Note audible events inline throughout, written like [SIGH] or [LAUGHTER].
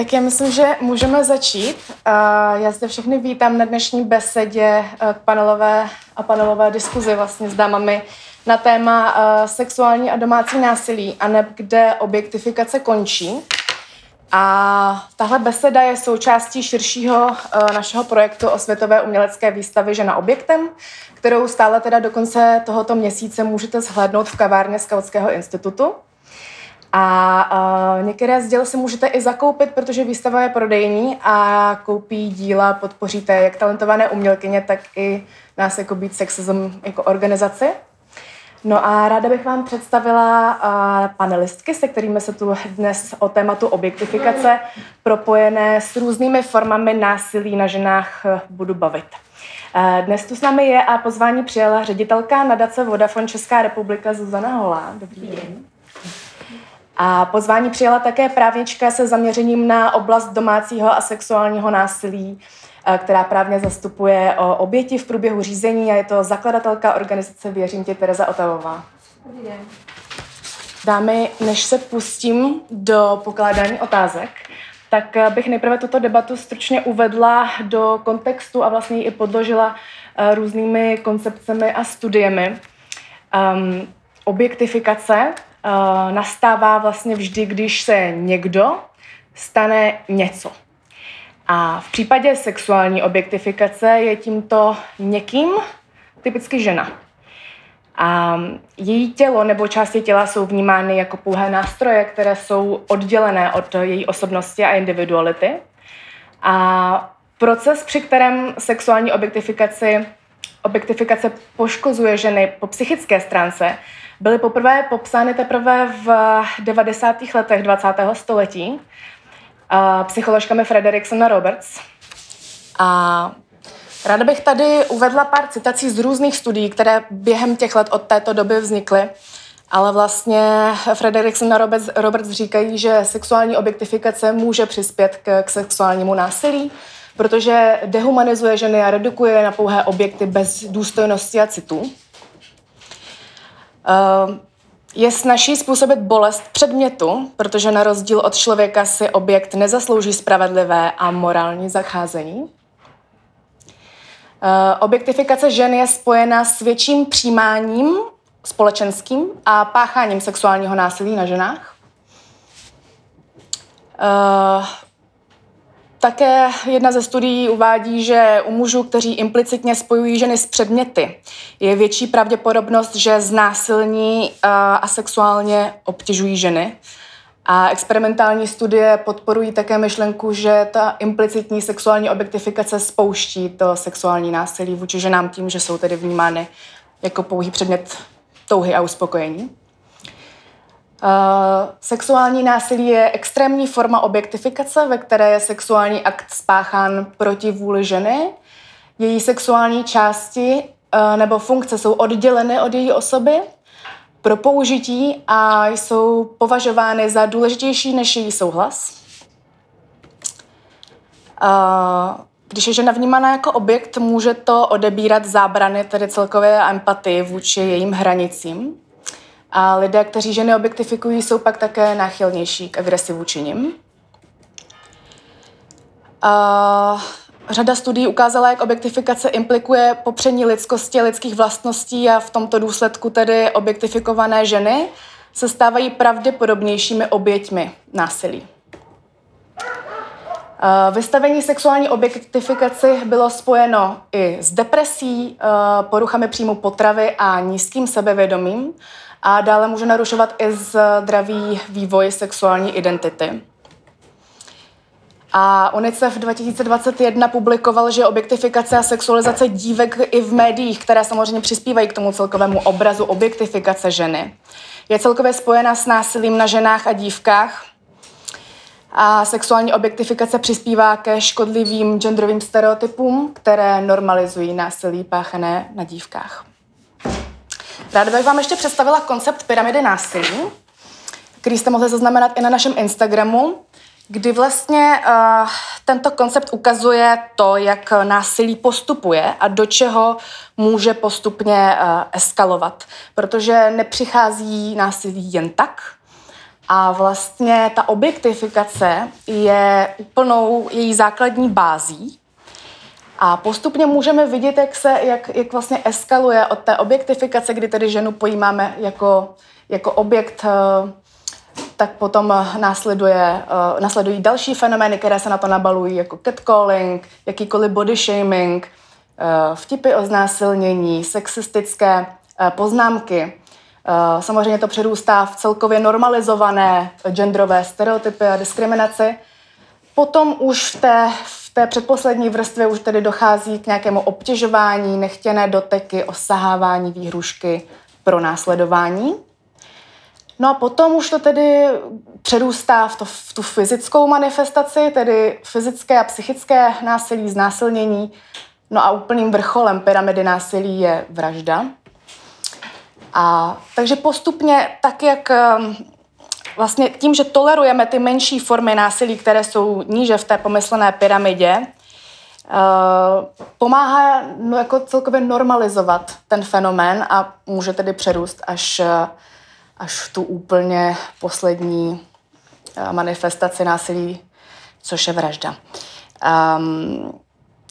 Tak já myslím, že můžeme začít. Já zde všechny vítám na dnešní besedě k panelové a panelové diskuzi vlastně s dámami na téma sexuální a domácí násilí a ne kde objektifikace končí. A tahle beseda je součástí širšího našeho projektu o světové umělecké výstavy Žena objektem, kterou stále teda do konce tohoto měsíce můžete zhlédnout v kavárně Skautského institutu. A uh, některé z děl si můžete i zakoupit, protože výstava je prodejní a koupí díla podpoříte jak talentované umělkyně, tak i nás jako Beat Sexism jako organizaci. No a ráda bych vám představila uh, panelistky, se kterými se tu dnes o tématu objektifikace propojené s různými formami násilí na ženách uh, budu bavit. Dnes tu s námi je a pozvání přijala ředitelka nadace Vodafone Česká republika Zuzana Holá. Dobrý den. A pozvání přijala také právnička se zaměřením na oblast domácího a sexuálního násilí, eh, která právně zastupuje o oběti v průběhu řízení a je to zakladatelka organizace Věřím tě Tereza Otavová. Dobrý den. Dámy, než se pustím do pokládání otázek, tak eh, bych nejprve tuto debatu stručně uvedla do kontextu a vlastně ji i podložila eh, různými koncepcemi a studiemi. Um, objektifikace uh, nastává vlastně vždy, když se někdo stane něco. A v případě sexuální objektifikace je tímto někým typicky žena. A její tělo nebo části těla jsou vnímány jako pouhé nástroje, které jsou oddělené od její osobnosti a individuality. A proces, při kterém sexuální objektifikace poškozuje ženy po psychické stránce, byly poprvé popsány teprve v 90. letech 20. století uh, psycholožkami Frederickson a Roberts. A ráda bych tady uvedla pár citací z různých studií, které během těch let od této doby vznikly. Ale vlastně Frederickson a Roberts, Roberts říkají, že sexuální objektifikace může přispět k, k sexuálnímu násilí, protože dehumanizuje ženy a redukuje na pouhé objekty bez důstojnosti a citu. Uh, je snaží způsobit bolest předmětu, protože na rozdíl od člověka si objekt nezaslouží spravedlivé a morální zacházení. Uh, objektifikace žen je spojena s větším přijímáním společenským a pácháním sexuálního násilí na ženách. Také jedna ze studií uvádí, že u mužů, kteří implicitně spojují ženy s předměty, je větší pravděpodobnost, že znásilní a sexuálně obtěžují ženy. A experimentální studie podporují také myšlenku, že ta implicitní sexuální objektifikace spouští to sexuální násilí vůči ženám tím, že jsou tedy vnímány jako pouhý předmět touhy a uspokojení. Uh, sexuální násilí je extrémní forma objektifikace, ve které je sexuální akt spáchán proti vůli ženy. Její sexuální části uh, nebo funkce jsou odděleny od její osoby pro použití a jsou považovány za důležitější než její souhlas. Uh, když je žena vnímána jako objekt, může to odebírat zábrany, tedy celkově empatii vůči jejím hranicím. A lidé, kteří ženy objektifikují, jsou pak také náchylnější k agresi vůči nim. A řada studií ukázala, jak objektifikace implikuje popření lidskosti a lidských vlastností a v tomto důsledku tedy objektifikované ženy se stávají pravděpodobnějšími oběťmi násilí. Vystavení sexuální objektifikaci bylo spojeno i s depresí, poruchami příjmu potravy a nízkým sebevědomím a dále může narušovat i zdravý vývoj sexuální identity. A UNICEF 2021 publikoval, že objektifikace a sexualizace dívek i v médiích, které samozřejmě přispívají k tomu celkovému obrazu objektifikace ženy, je celkově spojena s násilím na ženách a dívkách. A sexuální objektifikace přispívá ke škodlivým genderovým stereotypům, které normalizují násilí páchané na dívkách. Ráda bych vám ještě představila koncept pyramidy násilí, který jste mohli zaznamenat i na našem Instagramu, kdy vlastně uh, tento koncept ukazuje to, jak násilí postupuje a do čeho může postupně uh, eskalovat. Protože nepřichází násilí jen tak, A vlastně ta objektifikace je úplnou její základní bází. A postupně můžeme vidět, jak se, jak, jak vlastně eskaluje od té objektifikace, kdy tedy ženu pojímáme jako, jako objekt, eh, tak potom následuje, eh, následují další fenomény, které se na to nabalují, jako catcalling, jakýkoliv body shaming, eh, vtipy o znásilnění, sexistické poznámky. Samozřejmě to přerůstá v celkově normalizované genderové stereotypy a diskriminaci. Potom už v té, v té předposlední vrstvě už tedy dochází k nějakému obtěžování, nechtěné doteky, osahávání výhrušky pro následování. No a potom už to tedy přerůstá v, to, v tu fyzickou manifestaci, tedy fyzické a psychické násilí, znásilnění. No a úplným vrcholem pyramidy násilí je vražda. A takže postupně, tak jak vlastně tím, že tolerujeme ty menší formy násilí, které jsou níže v té pomyslené pyramidě, uh, pomáhá no, jako celkově normalizovat ten fenomén a může tedy přerůst až, až v tu úplně poslední uh, manifestaci násilí, což je vražda. Um,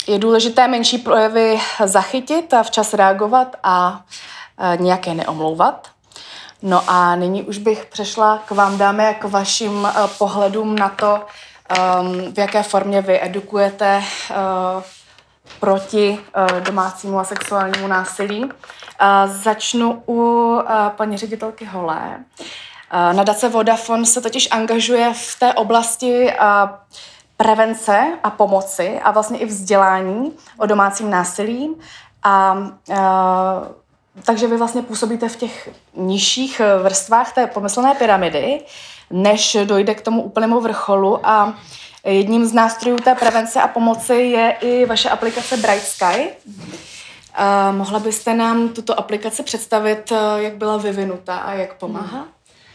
je důležité menší projevy zachytit a včas reagovat a Eh, nějaké neomlouvat. No a nyní už bych přešla k vám, dáme, k vašim eh, pohledům na to, ehm, v jaké formě vy edukujete eh, proti domácímu a sexuálnímu násilí. Začnu u paní ředitelky Holé. Nadace Vodafone se totiž angažuje v té oblasti prevence a pomoci a vlastně i vzdělání o domácím násilí. A takže vy vlastně působíte v těch nižších eh, vrstvách té pomyslné pyramidy, než dojde k tomu úplnému vrcholu a jedním z nástrojů té prevence a pomoci je i vaše aplikace Bright Sky. Uh, mohla byste nám tuto aplikaci představit, eh, jak byla vyvinuta a jak pomáhá?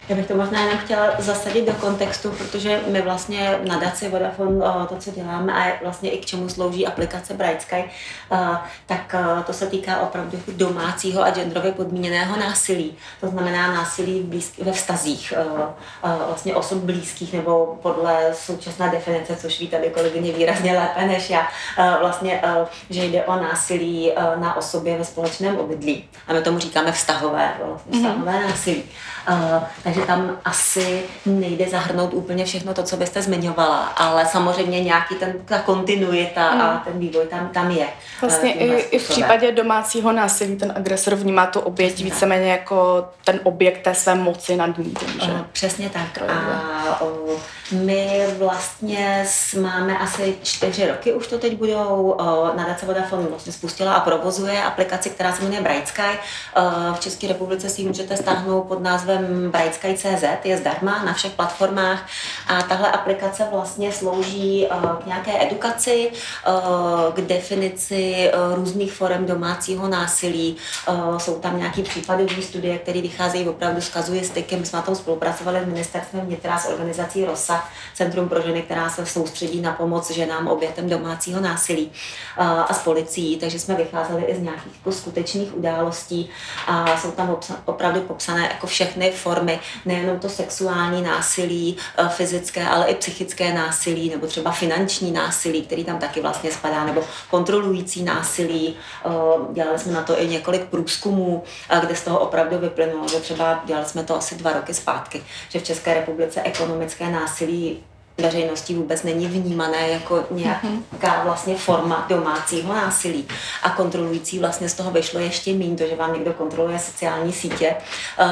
Já bych to možná jenom chtěla zasadit do kontextu, protože my vlastně na Daci Vodafone eh, to, co děláme a vlastně i k čemu slouží aplikace Bright Sky, eh, tak eh, to se týká opravdu domácího a genderově podmíněného násilí. To znamená násilí blízk, ve vztazích vlastně osob blízkých nebo podle současné definice, což ví tady kolegyně výrazně lépe než já, vlastně, že jde o násilí na osobě ve společném obydlí. A my tomu říkáme vztahové, vlastně vztahové mm-hmm. násilí. Takže tam asi nejde zahrnout úplně všechno to, co byste zmiňovala, ale samozřejmě nějaký ten, ta kontinuita hmm. a ten vývoj tam, tam je. Vlastně i, i v případě domácího násilí ten agresor vnímá tu oběť víceméně jako ten objekt té své moci nad ní. Že? Přesně tak. A o, my vlastně máme asi čtyři roky, už to teď budou, nadace Vodafone vlastně spustila a provozuje aplikaci, která se jmenuje Bright Sky. V České republice si ji můžete stáhnout pod názvem Bright Sky CZ, je zdarma na všech platformách a tahle aplikace vlastně slouží k nějaké edukaci, k definici různých forem domácího násilí. Jsou tam nějaké případové studie, které vycházejí opravdu z kazuistiky. My jsme na tom spolupracovali s ministerstvem vnitra s organizací ROSA, Centrum pro ženy, která se soustředí na pomoc ženám obětem domácího násilí a s policií, takže jsme vycházeli i z nějakých jako skutečných událostí a jsou tam opravdu popsané jako všechny formy, nejenom to sexuální násilí, fyzické, ale i psychické násilí, nebo třeba finanční násilí, který tam taky vlastně spadá, nebo kontrolující násilí. Dělali jsme na to i několik průzkumů, kde z toho opravdu vyplynulo, že třeba dělali jsme to asi dva roky zpátky, že v České republice ekonomické násilí veřejností vůbec není vnímané jako nějaká vlastně forma domácího násilí. A kontrolující vlastně z toho vyšlo ještě méně, to, že vám někdo kontroluje sociální sítě, uh,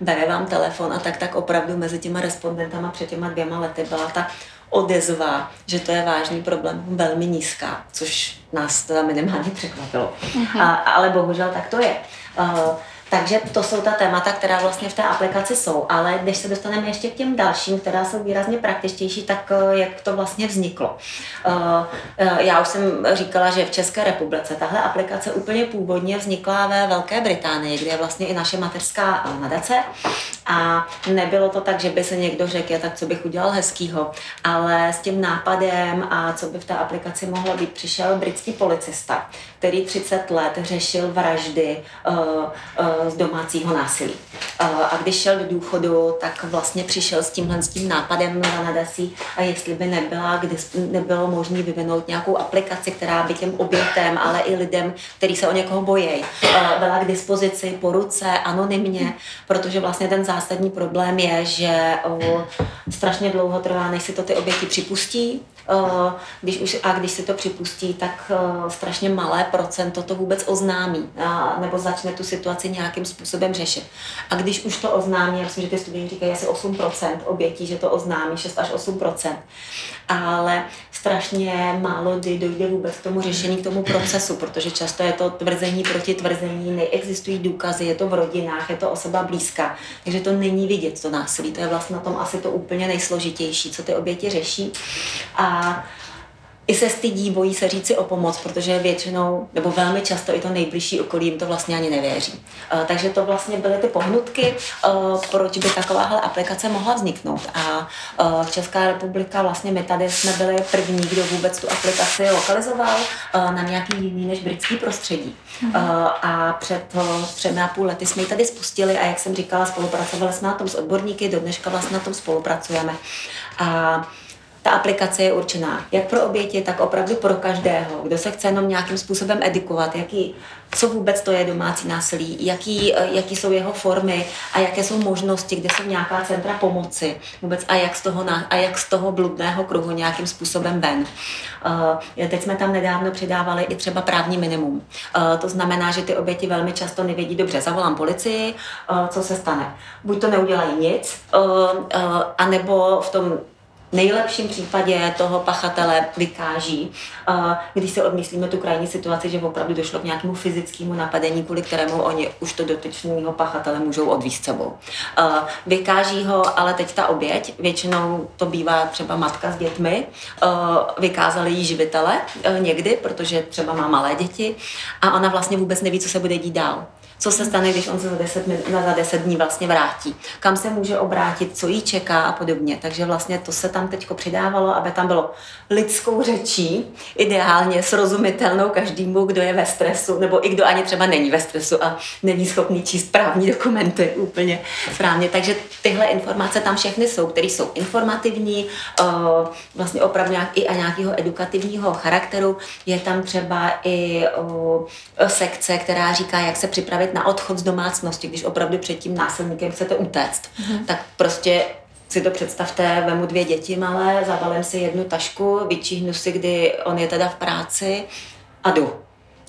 bere vám telefon a tak, tak opravdu mezi těma respondentama před těma dvěma lety byla ta odezva, že to je vážný problém, velmi nízká, což nás teda minimálně překvapilo. Uh-huh. A, ale bohužel tak to je. Uh, takže to jsou ta témata, která vlastně v té aplikaci jsou. Ale když se dostaneme ještě k těm dalším, která jsou výrazně praktičtější, tak eh, jak to vlastně vzniklo. Eh, eh, já už jsem říkala, že v České republice tahle aplikace úplně původně vznikla ve Velké Británii, kde je vlastně i naše mateřská nadace. A nebylo to tak, že by se někdo řekl, tak co bych udělal hezkýho, ale s tím nápadem a co by v té aplikaci mohlo být, přišel britský policista, který 30 let řešil vraždy uh, uh, z domácího násilí. A když šel do důchodu, tak vlastně přišel s tímhle s tím nápadem na nadací, jestli by nebyla, kdy nebylo možné vyvinout nějakou aplikaci, která by těm obětem, ale i lidem, kteří se o někoho bojí, byla k dispozici po ruce, anonymně, protože vlastně ten zásadní problém je, že strašně dlouho trvá, než si to ty oběti připustí, Eh, když už, a když si to připustí, tak eh, strašně malé procento to vůbec oznámí a, nebo začne tu situaci nějakým způsobem řešit. A když už to oznámí, já myslím, že ty studie říkají asi 8% obětí, že to oznámí, 6 až 8%, ale strašně málo kdy dojde vůbec k tomu řešení, k tomu procesu, protože často je to tvrzení proti tvrzení, neexistují důkazy, je to v rodinách, je to osoba blízká, takže to není vidět, to násilí. To je vlastně na tom asi to úplně nejsložitější, co ty oběti řeší. A i se stydí, bojí se říci o pomoc, protože většinou, nebo velmi často i to nejbližší okolí jim to vlastně ani nevěří. Uh, takže to vlastně byly ty pohnutky, uh, proč by takováhle aplikace mohla vzniknout. A uh, Česká republika, vlastně my tady jsme byli první, kdo vůbec tu aplikaci lokalizoval na nějaký jiný než britský prostředí. Mm-hmm. A před třemi a půl lety jsme ji tady spustili a jak jsem říkala, spolupracovali jsme na tom s odborníky, do dneška vlastně na tom spolupracujeme. A ta aplikace je určená jak pro oběti, tak opravdu pro každého, kdo se chce jenom nějakým způsobem edukovat, jaký, co vůbec to je domácí násilí, jaký, jaký jsou jeho formy a jaké jsou možnosti, kde jsou nějaká centra pomoci vůbec a jak z toho, a jak z toho bludného kruhu nějakým způsobem ven. Uh, teď jsme tam nedávno přidávali i třeba právní minimum. Uh, to znamená, že ty oběti velmi často nevědí dobře, zavolám policii, uh, co se stane. Buď to neudělají nic, anebo v tom nejlepším případě toho pachatele vykáží, když se odmyslíme tu krajní situaci, že opravdu došlo k nějakému fyzickému napadení, kvůli kterému oni už to dotyčného pachatele můžou odvízt sebou. Vykáží ho, ale teď ta oběť, většinou to bývá třeba matka s dětmi, vykázali jí živitele někdy, protože třeba má malé děti a ona vlastně vůbec neví, co se bude dít dál co se stane, když on se za 10, za 10 dní vlastně vrátí, kam se může obrátit, co jí čeká a podobně. Takže vlastně to se tam teď přidávalo, aby tam bylo lidskou řečí, ideálně srozumitelnou každému, kdo je ve stresu, nebo i kdo ani třeba není ve stresu a není schopný číst právní dokumenty úplně správně. Takže tyhle informace tam všechny jsou, které jsou informativní, eh, vlastně opravdu nějak, i a nějakého edukativního charakteru. Je tam třeba i eh, sekce, která říká, jak se připravit připravit na odchod z domácnosti, když opravdu před tím násilníkem chcete utéct, mm-hmm. tak prostě si to představte, vemu dvě děti malé, zabalím si jednu tašku, vyčíhnu si, kdy on je teda v práci a jdu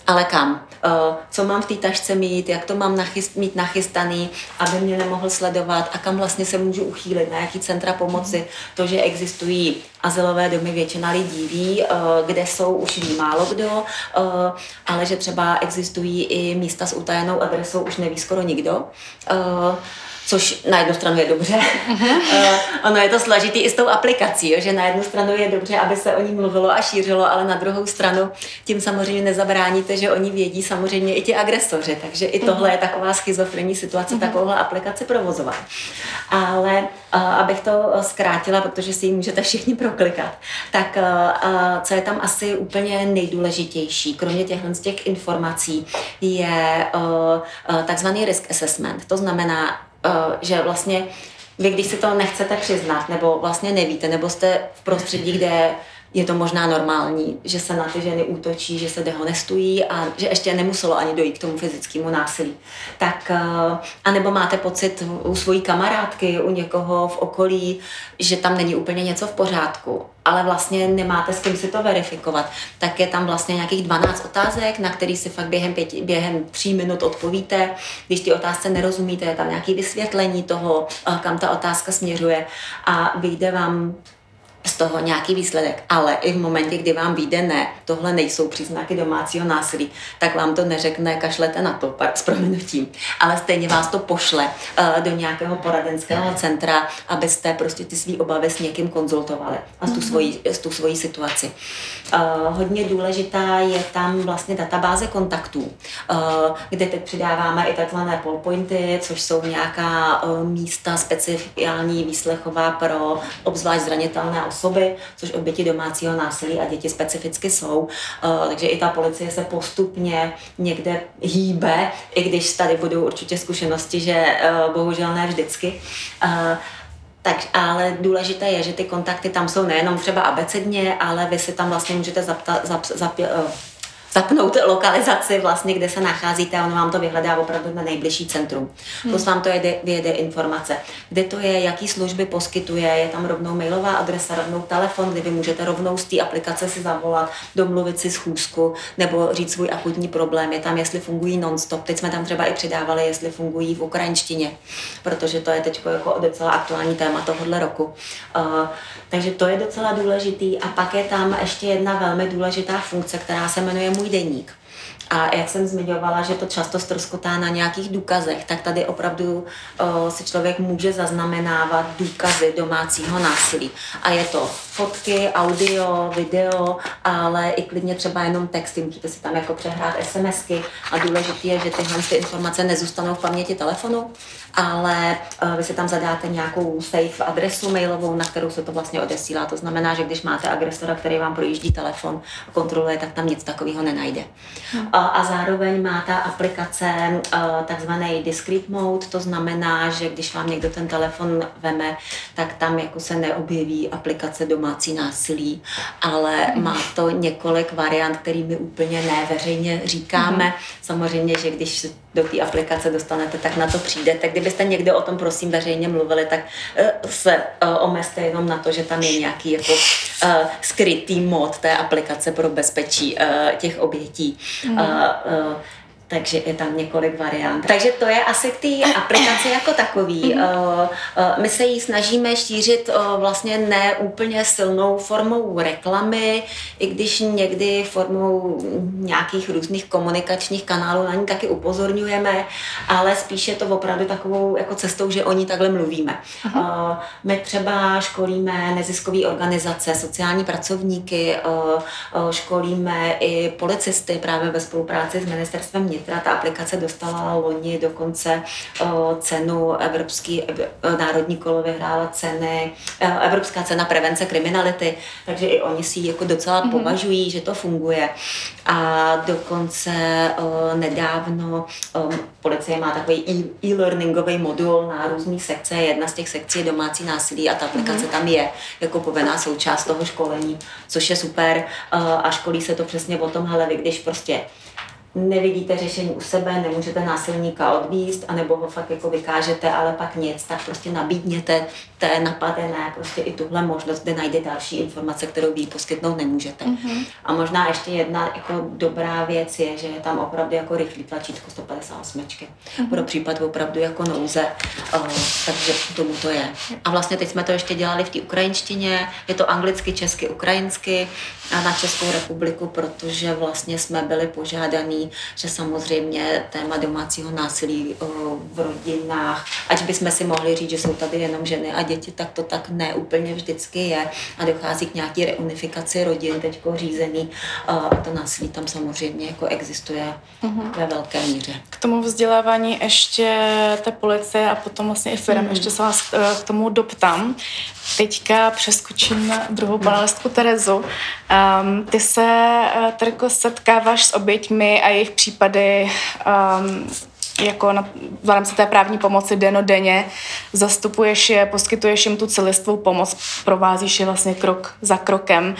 ale kam? Uh, co mám v té tašce mít, jak to mám nachyst, mít nachystaný, aby mě nemohl sledovat a kam vlastně se můžu uchýlit, na jaký centra pomoci. To, že existují azylové domy, většina lidí ví, uh, kde jsou, už ví málo kdo, uh, ale že třeba existují i místa s utajenou adresou, už neví skoro nikdo což na jednu stranu je dobře. Uh-huh. ono je to složitý i s tou aplikací, jo, že na jednu stranu je dobře, aby se o ní mluvilo a šířilo, ale na druhou stranu tím samozřejmě nezabráníte, že oni vědí samozřejmě i ti agresoři, takže i tohle je taková schizofrenní situace, uh-huh. takovouhle aplikaci provozovat. Ale uh, abych to zkrátila, protože si ji můžete všichni proklikat, tak uh, co je tam asi úplně nejdůležitější, kromě těchto z těch informací, je uh, takzvaný risk assessment. To znamená, Eh, že vlastně vy, když si to nechcete přiznat, nebo vlastně nevíte, nebo jste v prostředí, kde je to možná normální, že se na ty ženy útočí, že se dehonestují a že ještě nemuselo ani dojít k tomu fyzickému násilí. Tak, eh, a nebo máte pocit u svojí kamarádky, u někoho v okolí, že tam není úplně něco v pořádku, ale vlastně nemáte s kým si to verifikovat, tak je tam vlastně nějakých 12 otázek, na který si fakt během, pěti, během tří minut odpovíte. Když ty otázce nerozumíte, je tam nějaké vysvětlení toho, eh, kam ta otázka směřuje a vyjde vám z toho nějaký výsledek. Ale i v momentě, kdy vám vyjde ne, tohle nejsou příznaky domácího násilí, tak vám to neřekne, kašlete na to s prominutím. Ale stejně vás to pošle uh, do nějakého poradenského centra, abyste prostě ty své obavy s někým konzultovali a tu mhm. svoji, tu svoji situaci. Uh, hodně důležitá je tam vlastně databáze kontaktů, uh, kde teď přidáváme i takzvané pointy, což jsou nějaká místa speciální výslechová pro obzvlášť zranitelné osoby osoby, což oběti domácího násilí a děti specificky jsou. Uh, takže i ta policie se postupně někde hýbe, i když tady budou určitě zkušenosti, že uh, bohužel ne vždycky. Uh, tak, ale důležité je, že ty kontakty tam jsou nejenom třeba abecedně, ale vy si tam vlastně můžete zapta, zap, zap, zapnout lokalizaci vlastně, kde se nacházíte a ono vám to vyhledá opravdu na nejbližší centrum. Hmm. Plus vám to jede, vyjede informace, kde to je, jaký služby poskytuje, je tam rovnou mailová adresa, rovnou telefon, kde vy můžete rovnou z té aplikace si zavolat, domluvit si schůzku nebo říct svůj akutní problém. Je tam, jestli fungují non-stop. Teď jsme tam třeba i přidávali, jestli fungují v ukrajinštině, protože to je teď jako docela aktuální téma tohohle roku. Uh, takže to je docela důležitý. A pak je tam ještě jedna velmi důležitá funkce, která se jmenuje Můj deník. A jak jsem zmiňovala, že to často ztroskotá na nějakých důkazech, tak tady opravdu uh, si člověk může zaznamenávat důkazy domácího násilí. A je to fotky, audio, video, ale i klidně třeba jenom texty. Můžete si tam jako přehrát SMSky. A důležité je, že tyhle ty informace nezůstanou v paměti telefonu, ale uh, vy si tam zadáte nějakou safe adresu mailovou, na kterou se to vlastně odesílá. To znamená, že když máte agresora, který vám projíždí telefon a kontroluje, tak tam nic takového nenajde. Hmm a zároveň má ta aplikace takzvaný discrete mode, to znamená, že když vám někdo ten telefon veme, tak tam jako se neobjeví aplikace domácí násilí, ale má to několik variant, který my úplně neveřejně říkáme. Mhm. Samozřejmě, že když do té aplikace dostanete, tak na to přijdete. Kdybyste někde o tom prosím veřejně mluvili, tak e, se e, omezte jenom na to, že tam je nějaký jako e, skrytý mod té aplikace pro bezpečí těch obětí. Mm. Takže je tam několik variant. Takže to je asi k té aplikaci jako takový. Mm-hmm. My se ji snažíme šířit vlastně ne úplně silnou formou reklamy, i když někdy formou nějakých různých komunikačních kanálů na ní taky upozorňujeme, ale spíše to opravdu takovou jako cestou, že o ní takhle mluvíme. Mm-hmm. My třeba školíme neziskové organizace, sociální pracovníky, školíme i policisty právě ve spolupráci s ministerstvem vnitra. Ta aplikace dostala loni dokonce cenu Evropský národní kolo vyhrála ceny, Evropská cena prevence kriminality, takže i oni si jako docela mm-hmm. považují, že to funguje. A dokonce nedávno policie má takový e-learningový modul na různé sekce. Jedna z těch sekcí je domácí násilí a ta aplikace mm-hmm. tam je jako povinná součást toho školení, což je super. A školí se to přesně o tom, hele, vy když prostě nevidíte řešení u sebe, nemůžete násilníka odvíst, anebo ho fakt jako vykážete, ale pak nic, tak prostě nabídněte té napadené prostě i tuhle možnost, kde najde další informace, kterou vy poskytnout nemůžete. Mm-hmm. A možná ještě jedna jako dobrá věc je, že je tam opravdu jako rychlý tlačítko 158 mm-hmm. pro případ opravdu jako nouze, uh, takže tomu to je. A vlastně teď jsme to ještě dělali v té ukrajinštině, je to anglicky, česky, ukrajinsky a na Českou republiku, protože vlastně jsme byli požádaní, že samozřejmě téma domácího násilí uh, v rodinách, ať bychom si mohli říct, že jsou tady jenom ženy a děti, tak to tak ne úplně vždycky je a dochází k nějaké reunifikaci rodin teďko řízený a to násilí tam samozřejmě jako existuje uh-huh. ve velké míře. K tomu vzdělávání ještě té policie a potom vlastně i firm, uh-huh. ještě se vás eh, k tomu doptám. Teďka přeskočím na druhou panelistku Terezu. Um, ty se, Terko, setkáváš s oběťmi a jejich případy um, jako na, v rámci té právní pomoci denodenně, zastupuješ je, poskytuješ jim tu celistvou pomoc, provázíš je vlastně krok za krokem,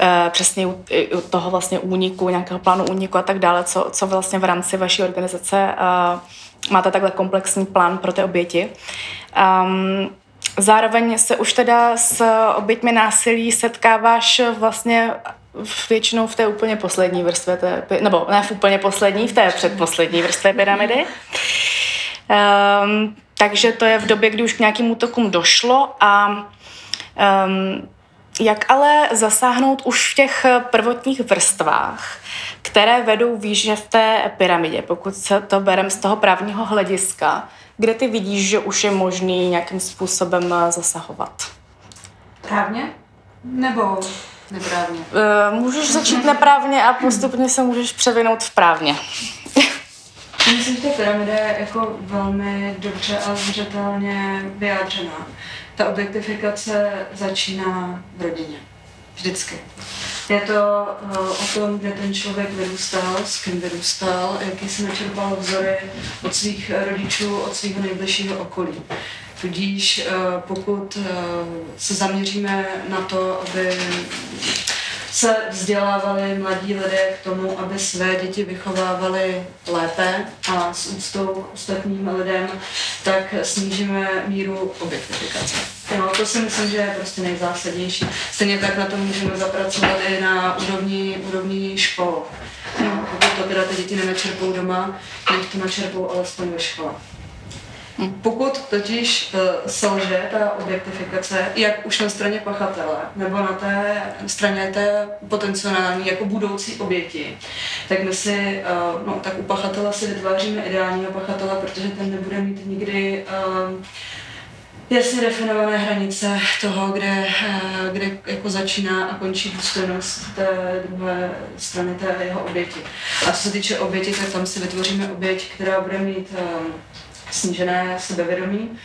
e, přesně u, u toho vlastně úniku, nějakého plánu úniku a tak dále, co, co vlastně v rámci vaší organizace e, máte takhle komplexní plán pro ty oběti. Um, zároveň se už teda s oběťmi násilí setkáváš vlastně většinou v té úplně poslední vrstvě, té, nebo ne v úplně poslední, v té předposlední vrstvě pyramidy. Um, takže to je v době, kdy už k nějakým útokům došlo a um, jak ale zasáhnout už v těch prvotních vrstvách, které vedou výše v té pyramidě, pokud se to bereme z toho právního hlediska, kde ty vidíš, že už je možný nějakým způsobem zasahovat? Právně? Nebo Neprávně. Uh, můžeš začít neprávně a postupně se můžeš převinout v právně. [LAUGHS] Myslím, že ta pyramida je jako velmi dobře a zřetelně vyjádřená. ta objektifikace začíná v rodině. Vždycky. Je to uh, o tom, kde ten člověk vyrůstal, s kým vyrůstal, jaký si načerpal vzory od svých rodičů, od svého nejbližšího okolí. Tudíž uh, pokud uh, se zaměříme na to, aby se vzdělávali mladí lidé k tomu, aby své děti vychovávali lépe a s úctou ostatním lidem, tak snížíme míru objektifikace. Jo, to si myslím, že je prostě nejzásadnější. Stejně tak na to můžeme zapracovat i na úrovni, úrovni škol. Jo, pokud to teda ty děti nenačerpou doma, nech to načerpou alespoň ve škole. Pokud totiž uh, selže ta objektifikace, jak už na straně pachatele, nebo na té straně té potenciální jako budoucí oběti, tak my si, uh, no tak u pachatele si vytváříme ideálního pachatele, protože ten nebude mít nikdy uh, jasně definované hranice toho, kde, kde jako začíná a končí důstojnost té druhé strany té jeho oběti. A co se týče oběti, tak tam si vytvoříme oběť, která bude mít snížené sebevědomí,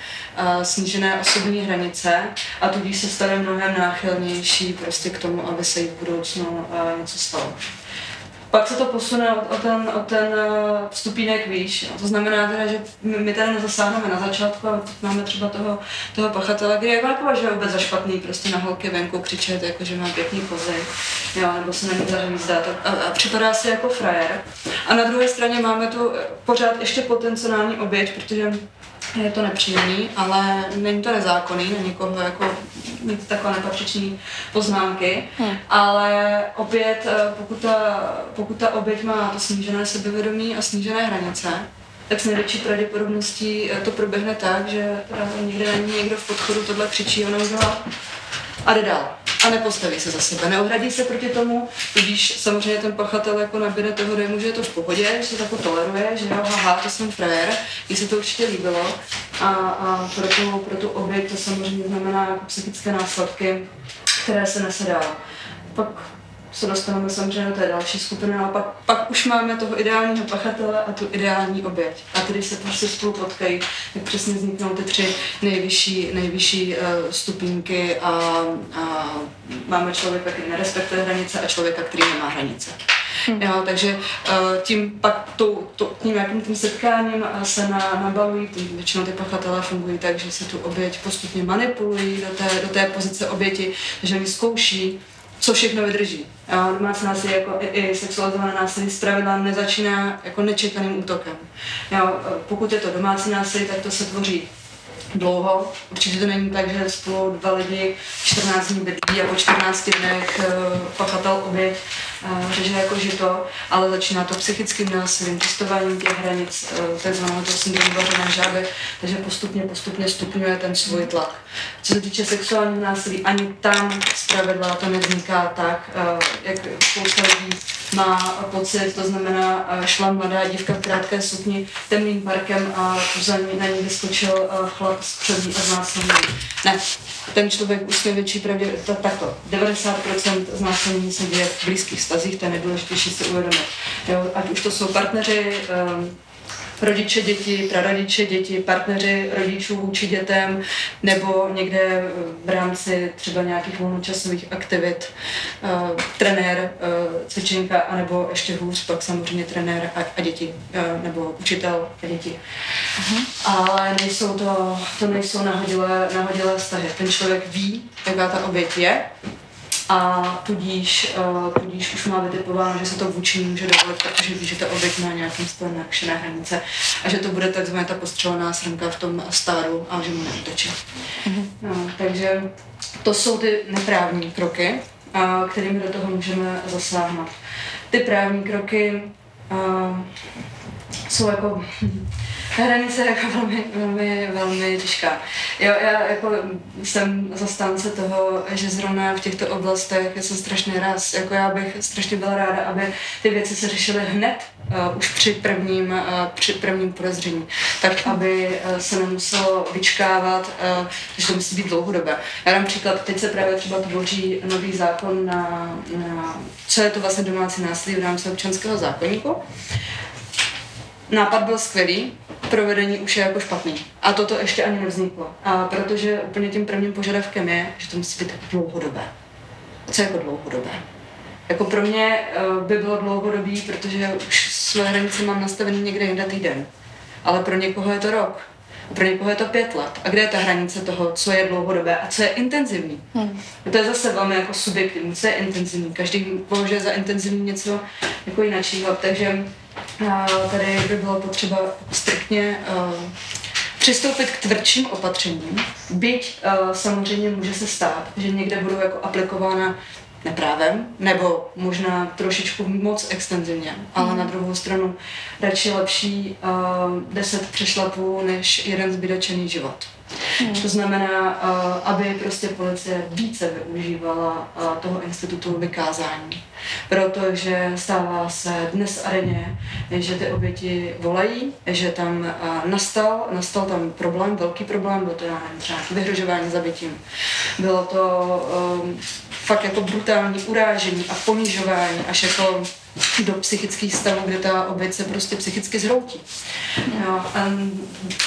snížené osobní hranice a tudíž se stane mnohem náchylnější prostě k tomu, aby se jí v budoucnu něco stalo. Pak se to posune o, o ten, o ten stupínek výš. To znamená teda, že my, tady nezasáhneme na začátku a máme třeba toho, toho pachatele, kdy jako nepovažuje vůbec za špatný prostě na holky venku křičet, jako že má pěkný kozy, jo, nebo se na ní zahvízdat a, a, a připadá si jako frajer. A na druhé straně máme tu pořád ještě potenciální oběť, protože je to nepříjemný, ale není to nezákonný na někoho jako mít takové nepatřičné poznámky, hmm. ale opět, eh, pokud ta, pokud ta oběť má to snížené sebevědomí a snížené hranice, tak s největší pravděpodobností eh, to proběhne tak, že teda někde na ní někdo v podchodu tohle křičí, ona udělá a jde dál a nepostaví se za sebe, neohradí se proti tomu, tudíž samozřejmě ten pachatel jako nabíde toho dojmu, že je to v pohodě, že se to jako toleruje, že jo, haha, to jsem frajer, jí se to určitě líbilo a, a pro, tu, pro tu oběť to samozřejmě znamená jako psychické následky, které se nese dál. Pak se dostaneme samozřejmě do té další skupiny, a pak, pak už máme toho ideálního pachatele a tu ideální oběť. A když se prostě spolu potkají, tak přesně vzniknou ty tři nejvyšší, nejvyšší uh, stupínky a, a máme člověka, který nerespektuje hranice a člověka, který nemá hranice. Hmm. Jo, takže uh, tím pak to, to, tím jakým tím setkáním se na, nabalují, tím většinou ty pachatelé fungují tak, že se tu oběť postupně manipulují do té, do té pozice oběti, že oni zkouší co všechno vydrží. A domácí násilí jako i, i sexualizované násilí zpravidla nezačíná jako nečekaným útokem. Jo, pokud je to domácí násilí, tak to se tvoří dlouho. Určitě to není tak, že spolu dva lidi 14 dní bydlí a po 14 dnech uh, pachatel oběť uh, řeže jako žito, ale začíná to psychickým násilím, testováním těch hranic, uh, takzvaného toho syndromu vařené žáby, takže postupně, postupně stupňuje ten svůj tlak. Co se týče sexuálního násilí, ani tam zpravidla to nevzniká tak, jak spousta lidí má pocit, to znamená, šla mladá dívka v krátké sukni temným parkem a za ní na ní vyskočil chlap z přední a znásilnění. Ne, ten člověk už je větší pravdě, to, takto, 90% znásilnění se děje v blízkých vztazích, to je nejdůležitější si uvědomit. Jo, ať už to jsou partneři, um, rodiče děti, prarodiče děti, partneři rodičů vůči dětem, nebo někde v rámci třeba nějakých volnočasových aktivit, uh, trenér, uh, cvičenka, anebo ještě hůř, pak samozřejmě trenér a, a děti, uh, nebo učitel a děti. Uh-huh. Ale nejsou to, to nejsou nahodilé, nahodilé vztahy. Ten člověk ví, jaká ta oběť je, a tudíž, uh, tudíž už má vytipováno, že se to vůči může dovolit, protože ví, že to oběť má nějakým způsobem nakšené hranice a že to bude takzvaná ta postřelená srnka v tom stáru a že mu neuteče. Mm-hmm. No, takže to jsou ty neprávní kroky, uh, kterými do toho můžeme zasáhnout. Ty právní kroky uh, jsou jako hranice jako velmi, velmi, velmi těžká. Jo, já jako jsem zastánce toho, že zrovna v těchto oblastech jsem strašně rád, jako já bych strašně byla ráda, aby ty věci se řešily hned, uh, už při prvním, uh, při prvním podezření, tak aby uh, se nemuselo vyčkávat, uh, že to musí být dlouhodobé. Já dám příklad, teď se právě třeba tvoří nový zákon na, na co je to vlastně domácí násilí v rámci občanského zákonníku. Nápad byl skvělý, provedení už je jako špatný. A toto ještě ani nevzniklo. A protože úplně tím prvním požadavkem je, že to musí být dlouhodobé. Co je jako dlouhodobé? Jako pro mě uh, by bylo dlouhodobý, protože už své hranice mám nastavený někde jinde týden. Ale pro někoho je to rok. Pro někoho je to pět let. A kde je ta hranice toho, co je dlouhodobé a co je intenzivní? Hmm. To je zase velmi jako subjektivní, co je intenzivní. Každý považuje za intenzivní něco jako jiného. Takže tady by bylo potřeba striktně uh, přistoupit k tvrdším opatřením, byť uh, samozřejmě může se stát, že někde budou jako aplikována neprávem, nebo možná trošičku moc extenzivně, ale mm. na druhou stranu radši lepší uh, deset přešlapů než jeden zbytečný život. Hmm. To znamená, uh, aby prostě policie více využívala uh, toho institutu vykázání. Protože stává se dnes a denně, že ty oběti volají, že tam uh, nastal, nastal tam problém, velký problém, byl to já nevím, třeba vyhrožování zabitím. Bylo to um, fakt jako brutální urážení a ponižování až jako do psychických stavů, kde ta oběť se prostě psychicky zhroutí. Jo, a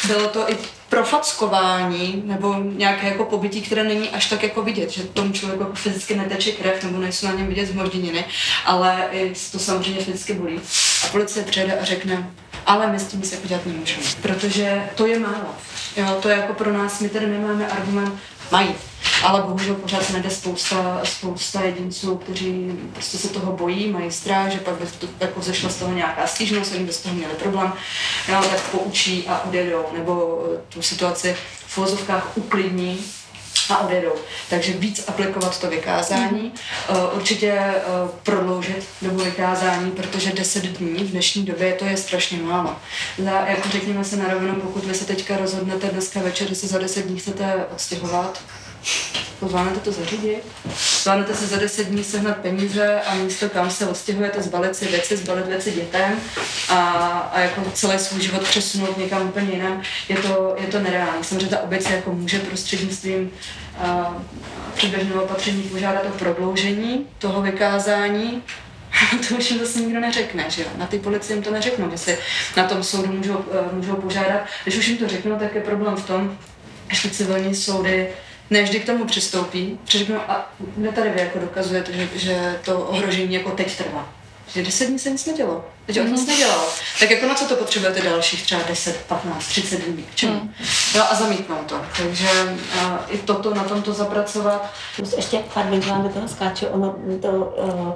bylo to i profackování nebo nějaké jako pobytí, které není až tak jako vidět, že tomu člověku jako fyzicky neteče krev nebo nejsou na něm vidět zmožděniny, ale to samozřejmě fyzicky bolí. A policie přijde a řekne, ale my s tím se dělat nemůžeme, protože to je málo. Jo, to je jako pro nás, my tady nemáme argument, mají. Ale bohužel pořád najde spousta, spousta jedinců, kteří prostě se toho bojí, mají strach, že pak by to, jako zešla z toho nějaká stížnost, oni by z toho měli problém, jo, tak poučí a odjedou, nebo eh, tu situaci v vozovkách uklidní a odjedou. Takže víc aplikovat to vykázání, mm. určitě eh, prodloužit dobu vykázání, protože 10 dní v dnešní době to je strašně málo. Za, jako řekněme se na rovinu, pokud vy se teďka rozhodnete dneska večer, že se za 10 dní chcete odstěhovat, Zvládnete to zařídit? Zvládnete se za 10 dní sehnat peníze a místo kam se odstěhujete, zbalit si věci, zbalit věci dětem a, a jako celý svůj život přesunout někam úplně jinam, je to, je to nereálné. Samozřejmě ta obec jako může prostřednictvím předběžného opatření požádat o prodloužení toho vykázání, [LAUGHS] to už jim zase nikdo neřekne, že jo? Na ty policii jim to neřeknou, že si na tom soudu můžou, můžou požádat. Když už jim to řeknou, tak je problém v tom, že ty civilní soudy ne vždy k tomu přistoupí, řeknou, a kde tady vy jako dokazujete, že, že to ohrožení jako teď trvá. Že 10 dní se nic nedělo. Teď mm-hmm. nic nedělalo. Tak jako na co to potřebujete dalších třeba 10, 15, 30 dní? K čemu? Mm. Jo, a zamítnout to. Takže uh, i toto, na tomto zapracovat. Ještě, pardon, vám do toho skáču, ono to uh,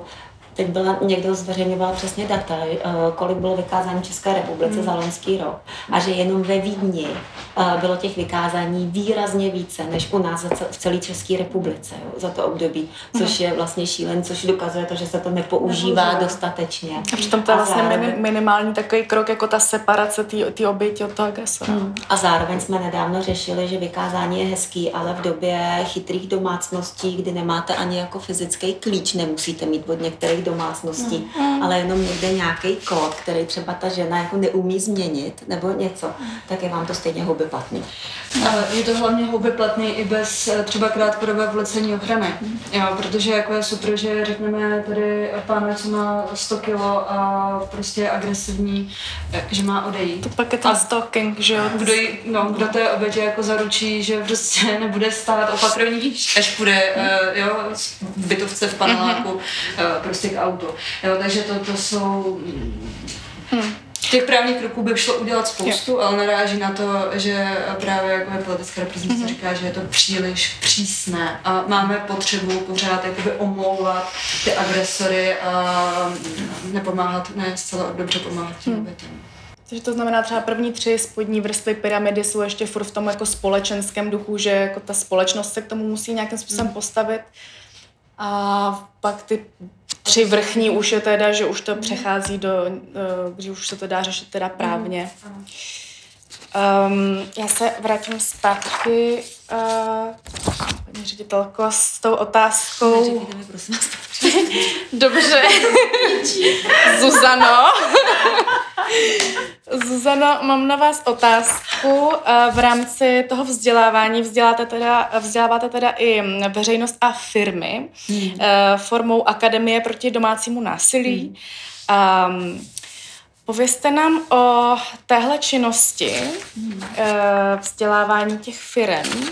Teď byla, někdo zveřejňoval přesně data, eh, kolik bylo vykázání České republice hmm. za loňský rok. A že jenom ve Vídni eh, bylo těch vykázání výrazně více než u nás v celé České republice jo, za to období, což je vlastně šílen, což dokazuje to, že se to nepoužívá dostatečně. A přitom to je vlastně zároveň... minimální takový krok, jako ta separace té oběti od toho agresora. Hmm. A zároveň jsme nedávno řešili, že vykázání je hezký, ale v době chytrých domácností, kdy nemáte ani jako fyzický klíč, nemusíte mít od některých domácnosti, mm. ale jenom někde nějaký kód, který třeba ta žena jako neumí změnit nebo něco, mm. tak je vám to stejně platný. Ale je to hlavně platný i bez eh, třeba krátkodobé vlecení ochrany, mm. jo, protože jako je super, že řekneme tady pán, co má 100 kilo a prostě je agresivní, eh, že má odejít. To pak je ten a stalking, že jo? Kdo, no, kdo té obětě jako zaručí, že prostě [LAUGHS] nebude stát opatrovní, až půjde mm. uh, jo, v bytovce v paneláku mm-hmm. uh, prostě k auto. Jo, takže to, to jsou... Hmm. Těch právních kroků by šlo udělat spoustu, jo. ale naráží na to, že právě jako je politická reprezentace mm-hmm. říká, že je to příliš přísné a máme potřebu pořád jakoby omlouvat ty agresory a nepomáhat, ne zcela dobře pomáhat těm obětem. Takže to znamená třeba první tři spodní vrstvy pyramidy jsou ještě furt v tom jako společenském duchu, že jako ta společnost se k tomu musí nějakým způsobem hmm. postavit. A pak ty tři vrchní už je teda, že už to přechází do, eh, když už se to dá řešit teda právně. Um, já se vrátím zpátky, uh, paní ředitelko, s tou otázkou. Dobře. [LAUGHS] Zuzano. [LAUGHS] Zuzano, mám na vás otázku. Eh, v rámci toho vzdělávání vzděláte teda, vzděláváte teda i veřejnost a firmy hmm. formou Akademie proti domácímu násilí. Hmm. Um, Povězte nám o téhle činnosti eh, vzdělávání těch firm.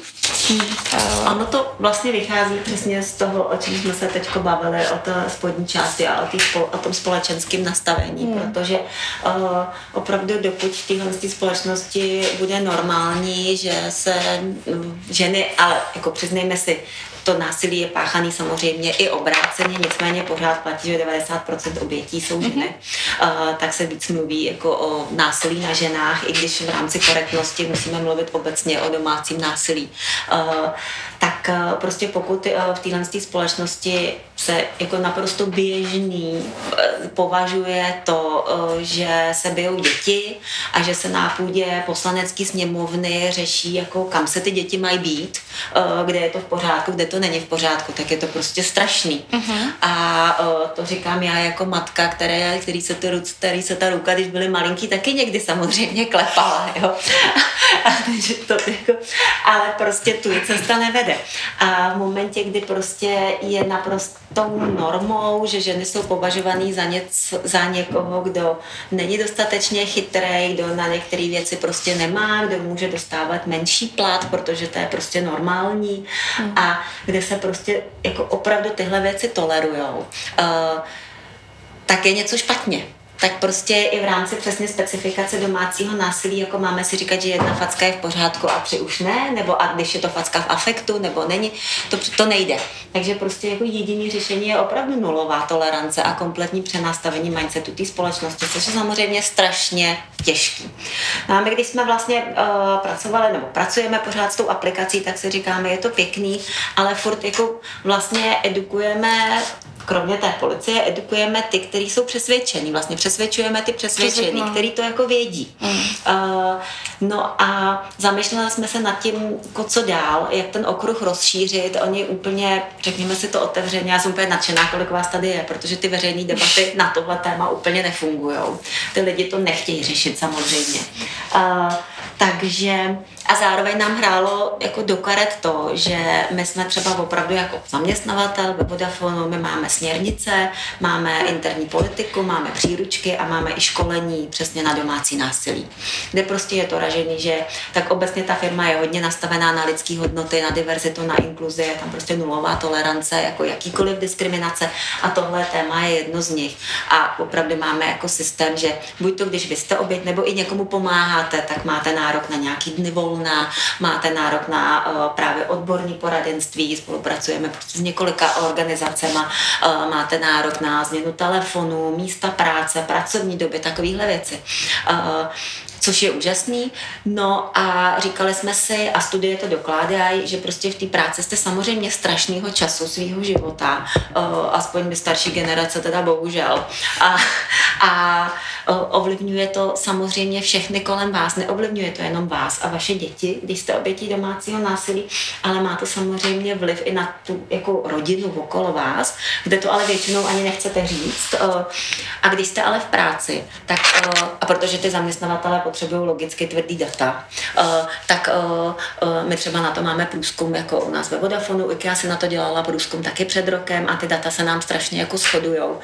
Ono to vlastně vychází přesně z toho, o čem jsme se teď bavili, o té spodní části a o, tý, o tom společenském nastavení, hmm. protože uh, opravdu dokud v téhle společnosti bude normální, že se um, ženy, ale jako přiznejme si, to násilí je páchaný samozřejmě i obráceně, nicméně pořád platí, že 90% obětí jsou ženy. Mm-hmm. Uh, tak se víc mluví jako o násilí na ženách, i když v rámci korektnosti musíme mluvit obecně o domácím násilí. Uh, tak uh, prostě pokud uh, v téhle společnosti se jako naprosto běžný uh, považuje to, uh, že se bijou děti a že se na půdě poslanecké sněmovny řeší, jako kam se ty děti mají být, uh, kde je to v pořádku, kde to to není v pořádku, tak je to prostě strašný. Uh-huh. A o, to říkám já jako matka, které, který, se to, který se ta ruka, když byly malinký, taky někdy samozřejmě klepala, jo. [LAUGHS] A, to jako, ale prostě tu je cesta nevede. A v momentě, kdy prostě je naprostou normou, že ženy jsou považované za, něco, za někoho, kdo není dostatečně chytrý, kdo na některé věci prostě nemá, kdo může dostávat menší plat, protože to je prostě normální. Hmm. A kde se prostě jako opravdu tyhle věci tolerujou, uh, tak je něco špatně tak prostě i v rámci přesně specifikace domácího násilí, jako máme si říkat, že jedna facka je v pořádku a tři už ne, nebo a když je to facka v afektu, nebo není, to, to nejde. Takže prostě jako jediné řešení je opravdu nulová tolerance a kompletní přenastavení mindsetu té společnosti, což je samozřejmě strašně těžký. No a my, když jsme vlastně uh, pracovali, nebo pracujeme pořád s tou aplikací, tak si říkáme, je to pěkný, ale furt jako vlastně edukujeme kromě té policie edukujeme ty, kteří jsou přesvědčení. Vlastně přesvědčujeme ty přesvědčení, kteří to jako vědí. Mm. Uh, no a zamýšleli jsme se nad tím, jako co dál, jak ten okruh rozšířit. Oni úplně, řekněme si to otevřeně, já jsem úplně nadšená, kolik vás tady je, protože ty veřejné debaty [LAUGHS] na tohle téma úplně nefungují. Ty lidi to nechtějí řešit samozřejmě. Uh, takže a zároveň nám hrálo jako do karet to, že my jsme třeba opravdu jako zaměstnavatel ve Vodafonu, my máme směrnice, máme interní politiku, máme příručky a máme i školení přesně na domácí násilí. Kde prostě je to ražený, že tak obecně ta firma je hodně nastavená na lidské hodnoty, na diverzitu, na inkluzi, je tam prostě nulová tolerance, jako jakýkoliv diskriminace a tohle téma je jedno z nich. A opravdu máme jako systém, že buď to, když vy jste oběť nebo i někomu pomáháte, tak máte nárok na nějaký dny volna, máte nárok na uh, právě odborní poradenství, spolupracujeme prostě s několika organizacemi, uh, máte nárok na změnu telefonu, místa práce, pracovní doby, takovéhle věci. Což je úžasný. No a říkali jsme si, a studie to dokládají, že prostě v té práci jste samozřejmě strašného času svého života, uh, aspoň by starší generace teda bohužel. A, a uh, ovlivňuje to samozřejmě všechny kolem vás, neovlivňuje to jenom vás a vaše děti, když jste obětí domácího násilí, ale má to samozřejmě vliv i na tu jako rodinu okolo vás, kde to ale většinou ani nechcete říct. Uh, a když jste ale v práci, tak a protože ty zaměstnavatele potřebují logicky tvrdý data, uh, tak uh, uh, my třeba na to máme průzkum jako u nás ve Vodafonu, IKEA si na to dělala průzkum taky před rokem a ty data se nám strašně jako shodujou,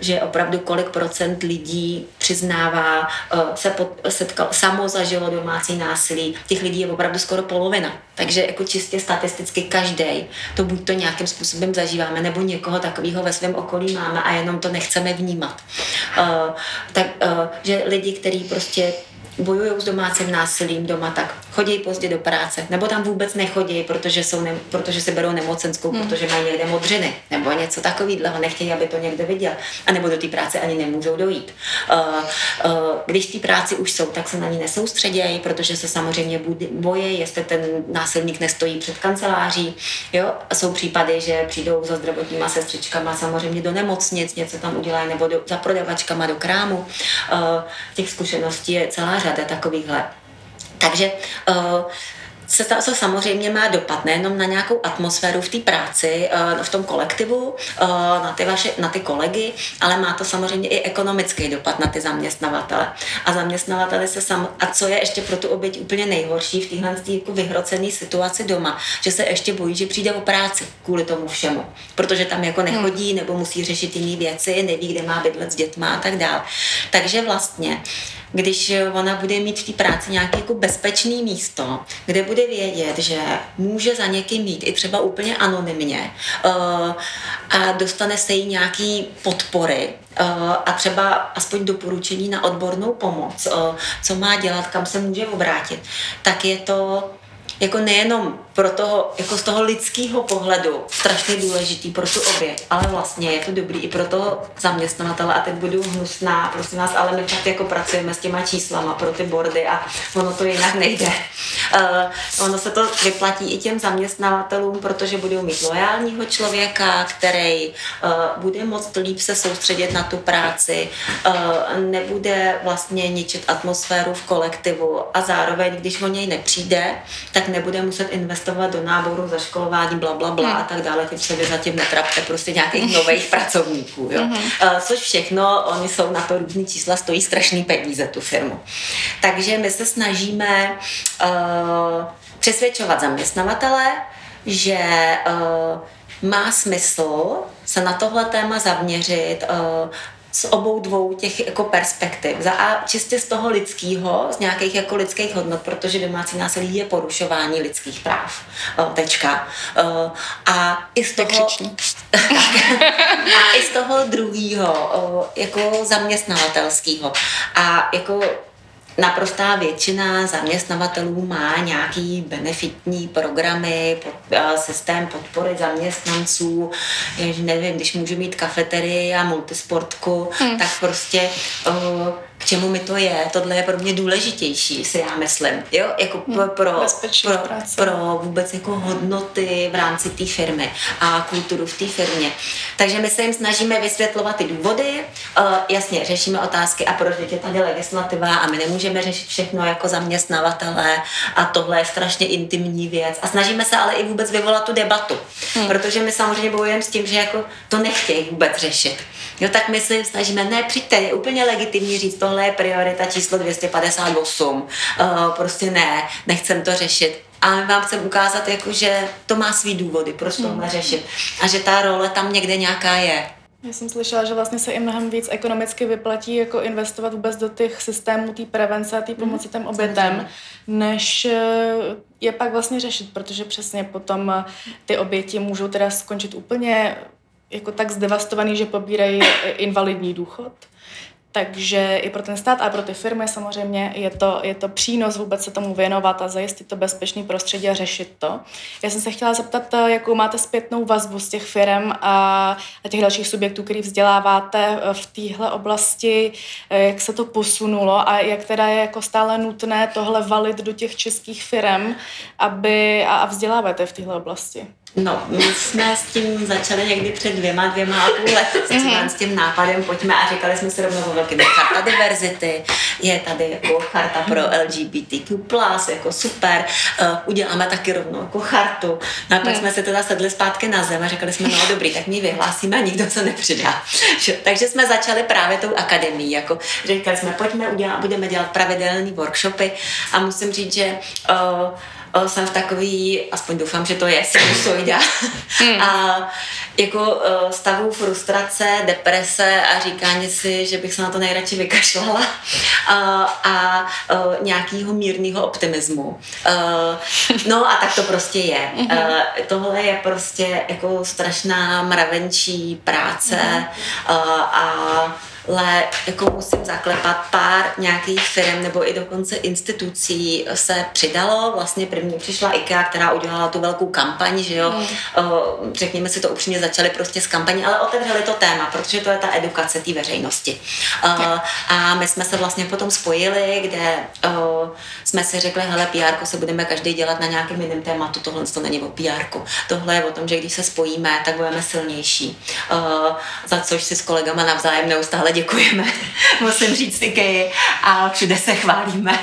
že opravdu kolik procent lidí přiznává, se setkal, samo zažilo domácí násilí, těch lidí je opravdu skoro polovina. Takže jako čistě statisticky každý to buď to nějakým způsobem zažíváme, nebo někoho takového ve svém okolí máme a jenom to nechceme vnímat. Uh, tak, uh, že lidi, kteří prostě вообще bojují s domácím násilím doma, tak chodí pozdě do práce, nebo tam vůbec nechodí, protože, jsou ne, protože si berou nemocenskou, hmm. protože mají někde modřiny, nebo něco takového, nechtějí, aby to někde viděl, a nebo do té práce ani nemůžou dojít. Uh, uh, když té práci už jsou, tak se na ní nesoustředějí, protože se samozřejmě bojí, jestli ten násilník nestojí před kanceláří. Jo? Jsou případy, že přijdou za zdravotníma sestřičkama samozřejmě do nemocnic, něco tam udělají, nebo do, za prodavačkama do krámu. Uh, těch zkušeností je celá řada takovýchhle. Takže uh, se to, co samozřejmě má dopad nejenom na nějakou atmosféru v té práci, v tom kolektivu, na ty, vaše, na ty kolegy, ale má to samozřejmě i ekonomický dopad na ty zaměstnavatele. A zaměstnavatele se sam, a co je ještě pro tu oběť úplně nejhorší v téhle jako vyhrocené situaci doma, že se ještě bojí, že přijde o práci kvůli tomu všemu, protože tam jako nechodí nebo musí řešit jiné věci, neví, kde má bydlet s dětma a tak dále. Takže vlastně když ona bude mít v té práci nějaké jako bezpečné místo, kde bude vědět, že může za někým mít i třeba úplně anonymně uh, a dostane se jí nějaký podpory uh, a třeba aspoň doporučení na odbornou pomoc, uh, co má dělat, kam se může obrátit, tak je to jako nejenom pro toho, jako z toho lidského pohledu strašně důležitý pro tu oběť, ale vlastně je to dobrý i pro toho zaměstnavatele a teď budu hnusná, prosím vás, ale my fakt jako pracujeme s těma číslama pro ty bordy a ono to jinak nejde. Uh, ono se to vyplatí i těm zaměstnavatelům, protože budou mít loajálního člověka, který uh, bude moct líp se soustředit na tu práci, uh, nebude vlastně ničit atmosféru v kolektivu a zároveň, když o něj nepřijde, tak nebude muset investovat do náboru, zaškolování, bla, bla, bla hmm. a tak dále. Teď se vy zatím netrapte prostě nějakých nových [LAUGHS] pracovníků. Jo. Hmm. Uh, což všechno, oni jsou na to různý čísla, stojí strašný peníze tu firmu. Takže my se snažíme uh, přesvědčovat zaměstnavatele, že uh, má smysl se na tohle téma zaměřit, z obou dvou těch jako perspektiv. Za A čistě z toho lidského, z nějakých jako lidských hodnot, protože domácí násilí je porušování lidských práv. O, tečka. O, a i z toho... [LAUGHS] a i z toho druhého, jako zaměstnavatelského. A jako naprostá většina zaměstnavatelů má nějaký benefitní programy, pod, uh, systém podpory zaměstnanců, nevím, když můžu mít kafeterii a multisportku, hmm. tak prostě uh, k čemu mi to je, tohle je pro mě důležitější, si já myslím, jo, jako hmm, pro, pro, pro vůbec jako hodnoty v rámci té firmy a kulturu v té firmě. Takže my se jim snažíme vysvětlovat ty důvody, uh, jasně, řešíme otázky a proč je tady legislativa a my nemůžeme řešit všechno jako zaměstnavatele a tohle je strašně intimní věc a snažíme se ale i vůbec vyvolat tu debatu, hmm. protože my samozřejmě bojujeme s tím, že jako to nechtějí vůbec řešit. Jo, tak my se snažíme, ne, přijďte, je úplně legitimní říct, tohle je priorita číslo 258, uh, eh, prostě ne, nechcem to řešit. A my vám chceme ukázat, jako, že to má svý důvody, proč hmm. tohle řešit. A že ta role tam někde nějaká je. Já jsem slyšela, že vlastně se i mnohem víc ekonomicky vyplatí jako investovat vůbec do těch systémů té prevence a té hmm. pomoci těm obětem, než eh, je pak vlastně řešit, protože přesně potom eh, ty oběti můžou teda skončit úplně jako tak zdevastovaný, že pobírají invalidní důchod. Takže i pro ten stát a pro ty firmy samozřejmě je to, je to přínos vůbec se tomu věnovat a zajistit to bezpečné prostředí a řešit to. Já jsem se chtěla zeptat, jakou máte zpětnou vazbu z těch firm a, a těch dalších subjektů, který vzděláváte v téhle oblasti, jak se to posunulo a jak teda je jako stále nutné tohle valit do těch českých firm, aby a, a vzděláváte v téhle oblasti. No, my jsme s tím začali někdy před dvěma, dvěma a půl lety s, tím, mm-hmm. s tím nápadem, pojďme a říkali jsme si rovnou o velkým charta diverzity, je tady jako charta pro LGBTQ+, jako super, uh, uděláme taky rovnou jako chartu. No a pak mm. jsme se teda sedli zpátky na zem a říkali jsme, no dobrý, tak my vyhlásíme a nikdo se nepřidá. [LAUGHS] Takže jsme začali právě tou akademií, jako říkali jsme, pojďme udělat, budeme dělat pravidelné workshopy a musím říct, že uh, jsem v takový, aspoň doufám, že to je sinusoida, hmm. a jako stavu frustrace, deprese a říkání si, že bych se na to nejradši vykašlala a, a nějakého mírného optimismu. No a tak to prostě je. Hmm. Tohle je prostě jako strašná mravenčí práce hmm. a ale jako musím zaklepat pár nějakých firm nebo i dokonce institucí se přidalo. Vlastně první přišla IKEA, která udělala tu velkou kampaň, že jo. Mm. Řekněme si to upřímně, začali prostě s kampaní, ale otevřeli to téma, protože to je ta edukace té veřejnosti. A my jsme se vlastně potom spojili, kde jsme si řekli, hele, PR se budeme každý dělat na nějakém jiném tématu, tohle to není o PR. Tohle je o tom, že když se spojíme, tak budeme silnější. Za což si s kolegama navzájem neustále děkujeme, [LAUGHS] musím říct Ikeji a všude se chválíme.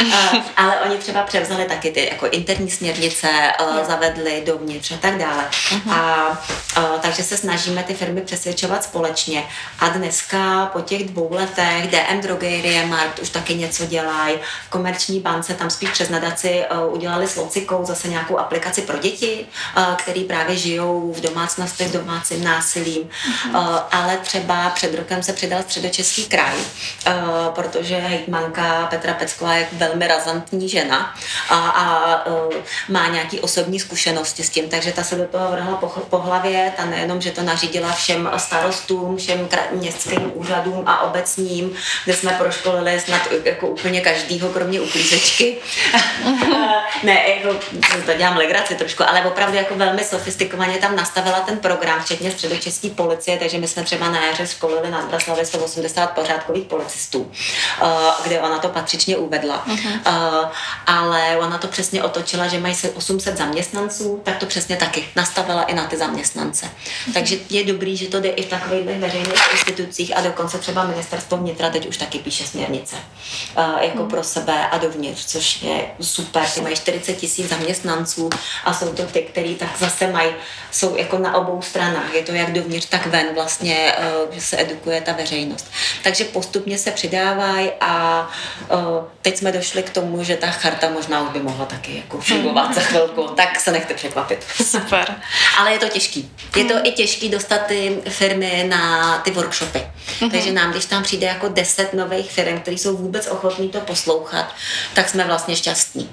Uh, [LAUGHS] ale oni třeba převzali taky ty jako interní směrnice, uh, zavedli dovnitř a tak dále. Uh-huh. A uh, takže se snažíme ty firmy přesvědčovat společně. A dneska po těch dvou letech DM Drogerie Mart už taky něco dělají. Komerční bance tam spíš přes nadaci uh, udělali s Locikou zase nějakou aplikaci pro děti, uh, který právě žijou v domácnostech domácím násilím. Uh-huh. Uh, ale třeba před rokem se přidal středočeský kraj, uh, protože hejtmanka Petra Pecková je velmi razantní žena a, a uh, má nějaký osobní zkušenosti s tím, takže ta se do toho vrhla po, po hlavě, ta nejenom, že to nařídila všem starostům, všem městským úřadům a obecním, kde jsme proškolili snad jako úplně každýho, kromě uklízečky. [LAUGHS] ne, jako, to dělám legraci trošku, ale opravdu jako velmi sofistikovaně tam nastavila ten program, včetně středočeský policie, takže my jsme třeba na jaře školili na Zbraslavě 180 pořádkových policistů, uh, kde ona to patřičně uvedla. Uh-huh. Uh, ale ona to přesně otočila, že mají se 800 zaměstnanců, tak to přesně taky nastavila i na ty zaměstnance. Uh-huh. Takže je dobrý, že to jde i v takových veřejných institucích a dokonce třeba ministerstvo vnitra teď už taky píše směrnice uh, jako uh-huh. pro sebe a dovnitř, což je super. Ty mají 40 tisíc zaměstnanců a jsou to ty, který tak zase mají, jsou jako na obou stranách. Je to jak dovnitř, tak ven vlastně, uh, že se edukuje ta veřejnost. Takže postupně se přidávají a uh, teď jsme došli k tomu, že ta charta možná už by mohla taky jako fungovat za chvilku, tak se nechte překvapit. Super. Ale je to těžký. Je to i těžký dostat ty firmy na ty workshopy. Mm-hmm. Takže nám, když tam přijde jako deset nových firm, které jsou vůbec ochotní to poslouchat, tak jsme vlastně šťastní.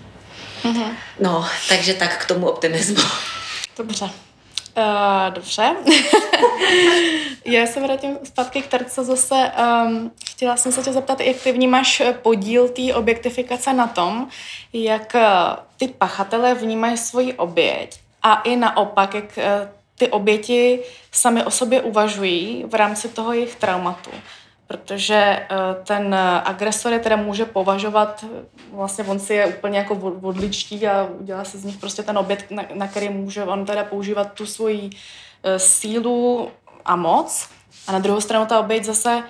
Mm-hmm. No, takže tak k tomu optimismu. Dobře. Uh, dobře. [LAUGHS] Já se vrátím zpátky k terce zase. Um, chtěla jsem se tě zeptat, jak ty vnímáš podíl té objektifikace na tom, jak eh, ty pachatelé vnímají svoji oběť a i naopak, jak eh, ty oběti sami o sobě uvažují v rámci toho jejich traumatu protože eh, ten agresor je teda může považovat, vlastně on si je úplně jako odličtí a udělá se z nich prostě ten objekt, na, na který může on teda používat tu svoji eh, sílu a moc. A na druhou stranu ta oběť zase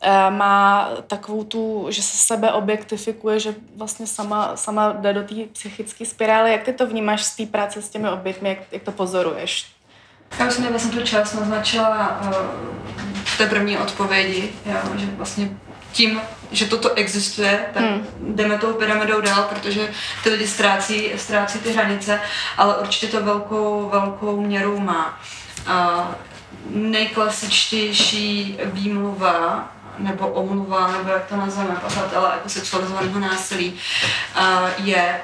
eh, má takovou tu, že se sebe objektifikuje, že vlastně sama, sama jde do té psychické spirály. Jak ty to vnímáš z té práce s těmi obětmi, jak, jak to pozoruješ? Já už jsem vlastně tu část naznačila té první odpovědi, jo, že vlastně tím, že toto existuje, tak hmm. jdeme tou pyramidou dál, protože ty lidi ztrácí, ztrácí ty hranice, ale určitě to velkou, velkou měru má. Uh, nejklasičtější výmluva nebo omluva, nebo jak to nazveme, pachatele jako sexualizovaného násilí, je,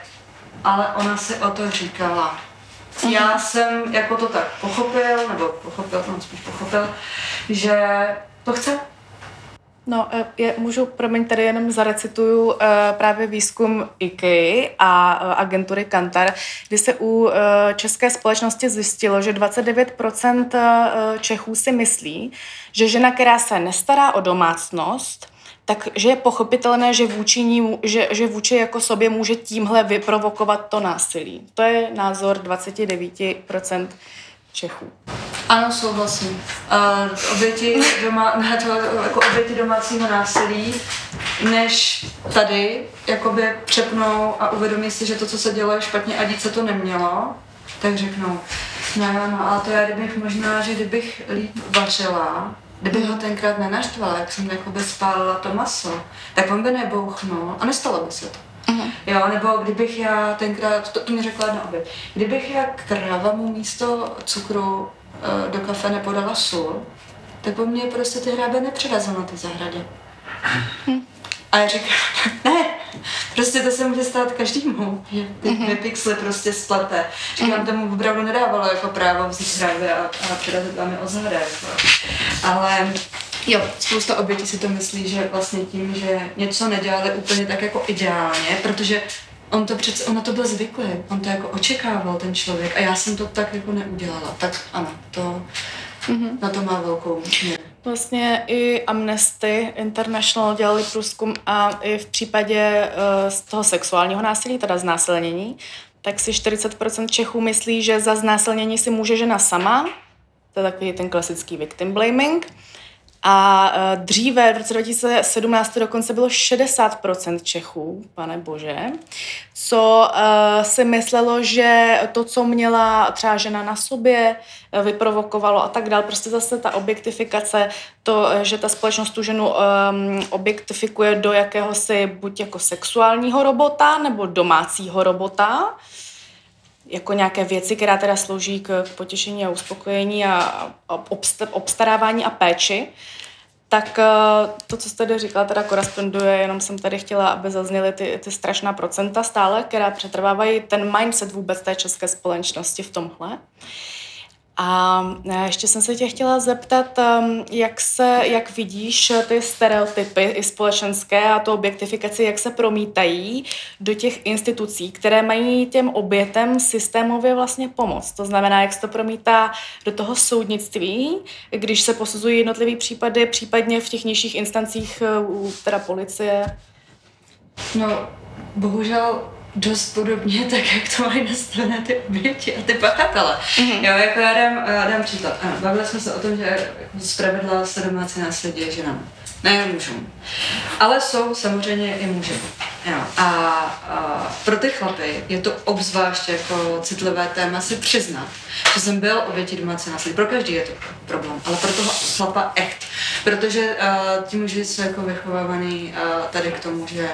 ale ona si o to říkala já jsem jako to tak pochopil, nebo pochopil, no spíš pochopil, že to chce. No, e, je, můžu, promiň, tady jenom zarecituju uh, právě výzkum IKEA a uh, agentury Kantar, kdy se u české společnosti zjistilo, že 29% uh, Čechů si myslí, že žena, která se nestará o domácnost, takže je pochopitelné, že vůči, ní, že, že vůči jako sobě může tímhle vyprovokovat to násilí. To je názor 29% Čechů. Ano, souhlasím. Uh, oběti, doma, [LAUGHS] ne, to, jako oběti domácího násilí, než tady jakoby přepnou a uvědomí si, že to, co se dělo, je špatně a dít se to nemělo, tak řeknou, no, no, ale to já kdybych možná, že kdybych líp vařila, Kdyby ho tenkrát nenaštvala, jak jsem jakoby spálila to maso, tak on by nebouchnul a nestalo by se to. Uh-huh. Jo, nebo kdybych já tenkrát, to, to mi řekla jedna oběť, kdybych já kráva mu místo cukru uh, do kafe nepodala sůl, tak po mně prostě ty hrábe nepřerazil na té zahradě. Uh-huh. A já říkám, [LAUGHS] ne, prostě to se může stát každému, že ty dvě pixely prostě splete. Říkám, uh-huh. tomu opravdu nedávalo jako právo vzít hrábe a, a přirazit vám je o zahradě. Jako. Ale Jo, spousta obětí si to myslí, že vlastně tím, že něco nedělali úplně tak jako ideálně, protože on to přece, ona to byl zvyklý, on to jako očekával ten člověk a já jsem to tak jako neudělala. Tak ano, to, mm-hmm. na to má velkou měru. Vlastně i Amnesty International dělali průzkum a i v případě uh, z toho sexuálního násilí, teda znásilnění, tak si 40% Čechů myslí, že za znásilnění si může žena sama, to je takový ten klasický victim blaming, A uh, dříve, v roce 2017, dokonce bylo 60% Čechů, pane bože, co uh, si myslelo, že to, co měla třeba žena na sobě, uh, vyprovokovalo a tak dál. Prostě zase ta objektifikace, to, že ta společnost tu ženu um, objektifikuje do jakéhosi buď jako sexuálního robota nebo domácího robota, jako nějaké věci, která teda slouží k, potěšení a uspokojení a obstarávání a péči, tak eh, to, co jste tady říkala, teda koresponduje, jenom jsem tady chtěla, aby zazněly ty, ty strašná procenta stále, která přetrvávají ten mindset vůbec té české společnosti v tomhle. Uh, a e, ještě jsem se tě chtěla zeptat, jak se, jak vidíš ty stereotypy i společenské a to objektifikaci, jak se promítají do těch institucí, které mají těm obětem systémově vlastně pomoct. To znamená, jak se to promítá do toho soudnictví, když se posuzují jednotlivé případy, případně v těch nižších instancích e, teda policie. No, bohužel dost podobně, [LAUGHS] tak jak to mají nastavené ty oběti a ty pachatele. Mm-hmm. Jo, jako já dám, já dám příklad. Ano, bavili jsme se o tom, že spravedla se domácí násilí ženám. Ne mužům. Ale jsou samozřejmě i muži. Jo. A, a pro ty chlapy je to obzvlášť jako citlivé téma si přiznat, že jsem byl obětí domácí násilí. Pro každý je to problém, ale pro toho chlapa echt. Protože uh, ti muži jsou jako vychovávaný uh, tady k tomu, že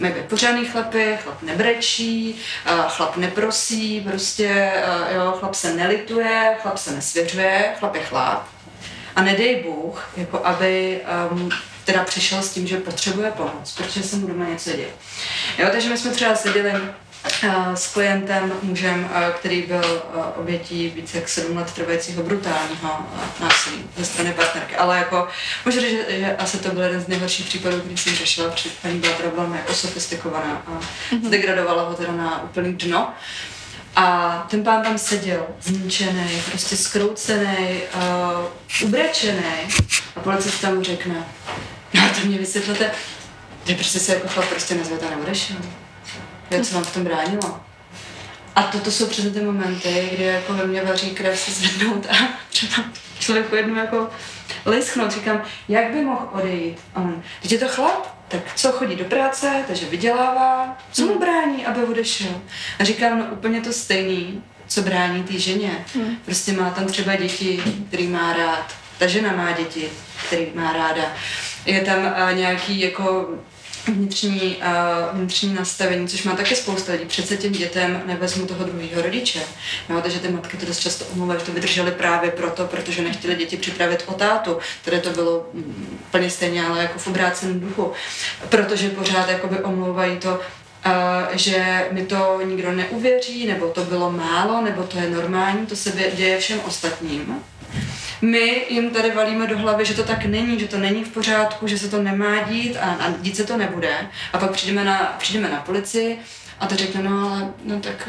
mají být pořádný chlapy, chlap nebrečí, uh, chlap neprosí, prostě uh, jo, chlap se nelituje, chlap se nesvěřuje, chlap je chlap. A nedej Bůh, jako aby um, teda přišel s tím, že potřebuje pomoc, protože se mu doma něco děje. Jo, takže my jsme třeba seděli uh, s klientem, mužem, uh, který byl uh, obětí více jak sedm let trvajícího brutálního násilí ze strany partnerky. Ale jako, možná, že, že asi to byl jeden z nejhorších případů, který jsem řešila, protože paní byla teda velmi jako sofistikovaná a mm-hmm. zdegradovala ho teda na úplný dno. A ten pán tam seděl, zničený, prostě skroucený, uh, ubrečený. A policista mu řekne, no to mě vysvětlete, že prostě se jako chlap prostě nazvěta neodešel. Já co vám v tom bránilo? A toto jsou přesně ty momenty, kdy jako ve mně vaří krev se zvednout a třeba člověku jednou jako lisknout. Říkám, jak by mohl odejít? A on, je to chlap, tak co chodí do práce, takže vydělává, co mu hmm. brání, aby odešel? A říkám, no úplně to stejný, co brání té ženě. Hmm. Prostě má tam třeba děti, který má rád. Ta žena má děti, který má ráda. Je tam uh, nějaký jako vnitřní, uh, vnitřní nastavení, což má také spousta lidí. Přece těm dětem nevezmu toho druhého rodiče. Jo, takže ty matky to dost často omluvají, že to vydrželi právě proto, protože nechtěli děti připravit o tátu, které to bylo mm, plně stejně, ale jako v obráceném duchu. Protože pořád jakoby omlouvají to, uh, že mi to nikdo neuvěří, nebo to bylo málo, nebo to je normální, to se děje všem ostatním. My jim tady valíme do hlavy, že to tak není, že to není v pořádku, že se to nemá dít a, a dít se to nebude. A pak přijdeme na, přijdeme na policii a to řekne, no ale no, tak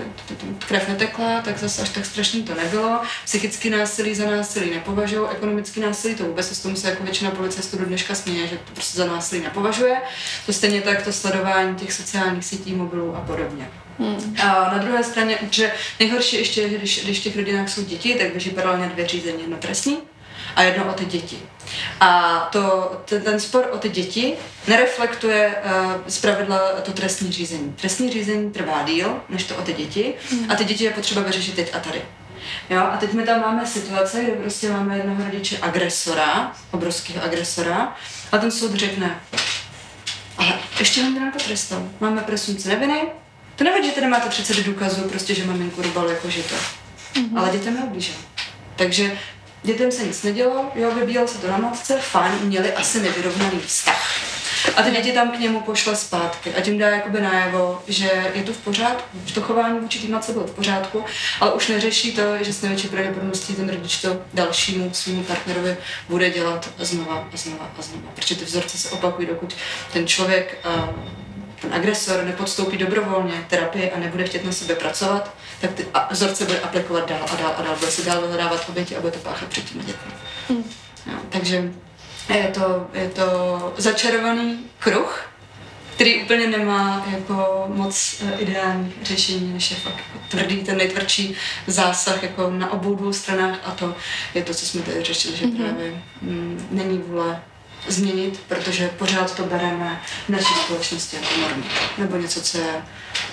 krev netekla, tak zase až tak strašný to nebylo. Psychický násilí za násilí nepovažují, ekonomický násilí to vůbec, s tomu se jako většina policistů do dneška směje, že to prostě za násilí nepovažuje. To stejně tak to sledování těch sociálních sítí, mobilů a podobně. Hmm. A na druhé straně, že nejhorší ještě je, když, když v těch rodinách jsou děti, tak běží paralelně dvě řízení, jedno trestní a jedno o ty děti. A to, ten, ten spor o ty děti nereflektuje uh, zpravidla to trestní řízení. Trestní řízení trvá díl, než to o ty děti hmm. a ty děti je potřeba vyřešit teď a tady. Jo, a teď my tam máme situace, kde prostě máme jednoho rodiče agresora, obrovského agresora, a ten soud řekne, ale ještě ho nepotrestal. Máme presumci neviny, to nevadí, že tady máte 30 důkazů, prostě, že maminku rubal jako žito. Mm-hmm. Ale dětem neublížil. Takže dětem se nic nedělo, jo, vybíjel se to na matce, fajn, měli asi nevyrovnaný vztah. A ty děti tam k němu pošle zpátky a tím dá jakoby najevo, že je to v pořádku, že to chování vůči té matce bylo v pořádku, ale už neřeší to, že s největší pravděpodobností ten rodič to dalšímu svým partnerovi bude dělat znova a znova a znova. Protože ty vzorce se opakují, dokud ten člověk uh, ten agresor nepodstoupí dobrovolně terapii a nebude chtět na sebe pracovat, tak ty vzorce bude aplikovat dál a dál a dál, bude si dál vyhledávat oběti a bude to páchat před těmi dětmi. Hmm. No, takže je to, je to začarovaný kruh, který úplně nemá jako moc eh, ideální řešení, než je fakt jako tvrdý, ten nejtvrdší zásah jako na obou dvou stranách a to je to, co jsme tady řešili, že mm-hmm. právě mm, není vůle změnit, protože pořád to bereme v naší společnosti jako normu. Nebo něco, co je,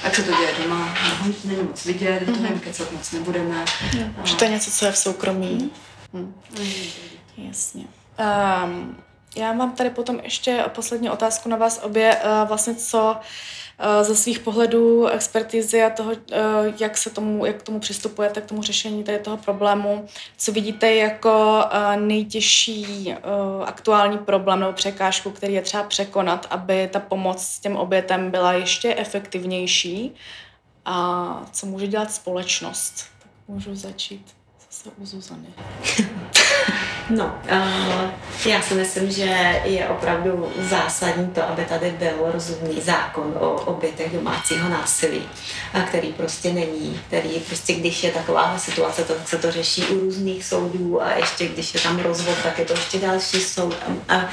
jak se to děje doma, no, není moc vidět, mm-hmm. to nevím, kecat moc nebudeme. A... Že to je něco, co je v soukromí. Mm. Mm. Jasně. Um, já mám tady potom ještě poslední otázku na vás obě. Uh, vlastně co uh, ze svých pohledů expertizy a toho, uh, jak se tomu, jak k tomu přistupujete, k tomu řešení tady toho problému, co vidíte jako nejtěžší aktuální problém nebo překážku, který je třeba překonat, aby ta pomoc těm obětem byla ještě efektivnější a co může dělat společnost. Tak můžu začít zase u Zuzany. [LAUGHS] No, uh, já si myslím, že je opravdu zásadní to, aby tady byl rozumný zákon o obětech domácího násilí, který prostě není, který prostě, když je taková situace, tak se to řeší u různých soudů a ještě když je tam rozvod, tak je to ještě další soud. A,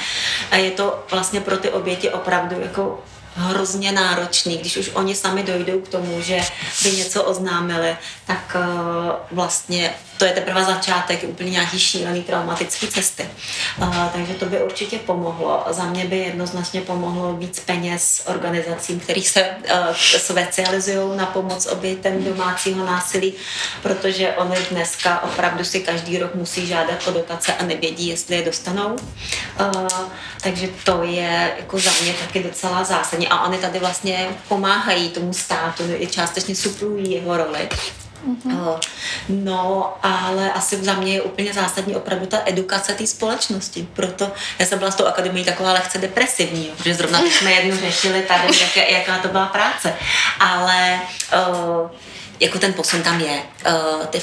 a je to vlastně pro ty oběti opravdu jako hrozně náročný, když už oni sami dojdou k tomu, že by něco oznámili, tak uh, vlastně to je teprve začátek úplně nějaký šílený traumatický cesty. Uh, takže to by určitě pomohlo. Za mě by jednoznačně pomohlo víc peněz organizacím, kterých se uh, specializují na pomoc obětem domácího násilí, protože oni dneska opravdu si každý rok musí žádat o dotace a nevědí, jestli je dostanou. Takže to je jako za mě taky docela zásadní. A oni tady vlastně pomáhají tomu státu, i částečně suplují jeho roli. Mm-hmm. No, ale asi za mě je úplně zásadní opravdu ta edukace té společnosti. Proto já jsem byla s tou akademií taková lehce depresivní, protože zrovna teď jsme jednu řešili tady, jak, jaká to byla práce. Ale uh, jako ten posun tam je. Uh, ty,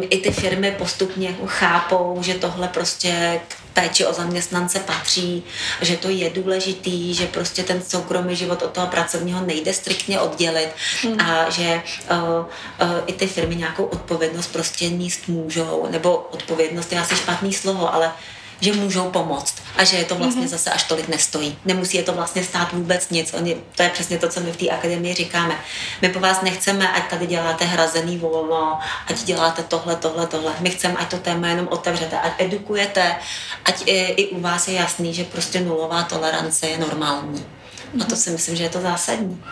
I ty firmy postupně jako chápou, že tohle prostě péči o zaměstnance patří, že to je důležitý, že prostě ten soukromý život od toho pracovního nejde striktně oddělit hmm. a že uh, uh, i ty firmy nějakou odpovědnost prostě níst můžou, nebo odpovědnost je asi špatný slovo, ale že můžou pomoct a že je to vlastně mm-hmm. zase až tolik nestojí. Nemusí je to vlastně stát vůbec nic. Oni, to je přesně to, co my v té akademii říkáme. My po vás nechceme, ať tady děláte hrazený volno, ať děláte tohle, tohle, tohle. My chceme, ať to téma jenom otevřete, ať edukujete, ať i, i u vás je jasný, že prostě nulová tolerance je normální. Mm-hmm. A to si myslím, že je to zásadní.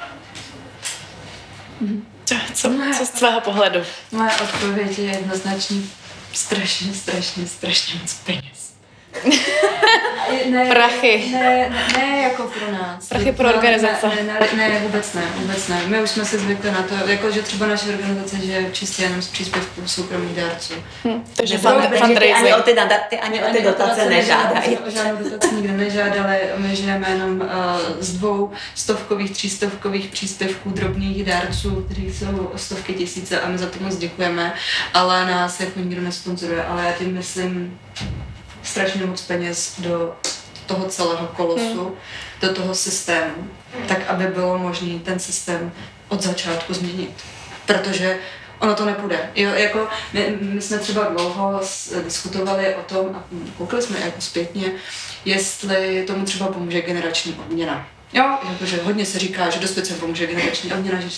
Mm-hmm. Co, co z tvého pohledu? Moje odpověď je jednoznačně strašně, strašně, strašně moc peněz [LAUGHS] ne, Prachy. Ne, ne, jako pro nás. Prachy pro no, organizace. Ne, ne, ne, ne, vůbec ne, vůbec ne. My už jsme si zvykli na to, jako že třeba naše organizace, že čistě jenom z příspěvků soukromých dárců. Hm, takže fan, fundraising. Ty ani o ty, ty, ani o ty dotace nežádají. O žádnou dotaci nikdo nežádali, my žijeme jenom uh, z dvou stovkových, třístovkových příspěvků drobných dárců, kterých jsou stovky tisíce a my za to moc děkujeme, ale nás jako nikdo nesponzoruje, ale já tím myslím strašně moc peněz do toho celého kolosu, hmm. do toho systému, tak aby bylo možné ten systém od začátku změnit. Protože ono to nepůjde. Jo, jako my, my jsme třeba dlouho diskutovali o tom a koukali jsme jako zpětně, jestli tomu třeba pomůže generační obměna. Jo, jakože hodně se říká, že dost pomůže generační obměna, že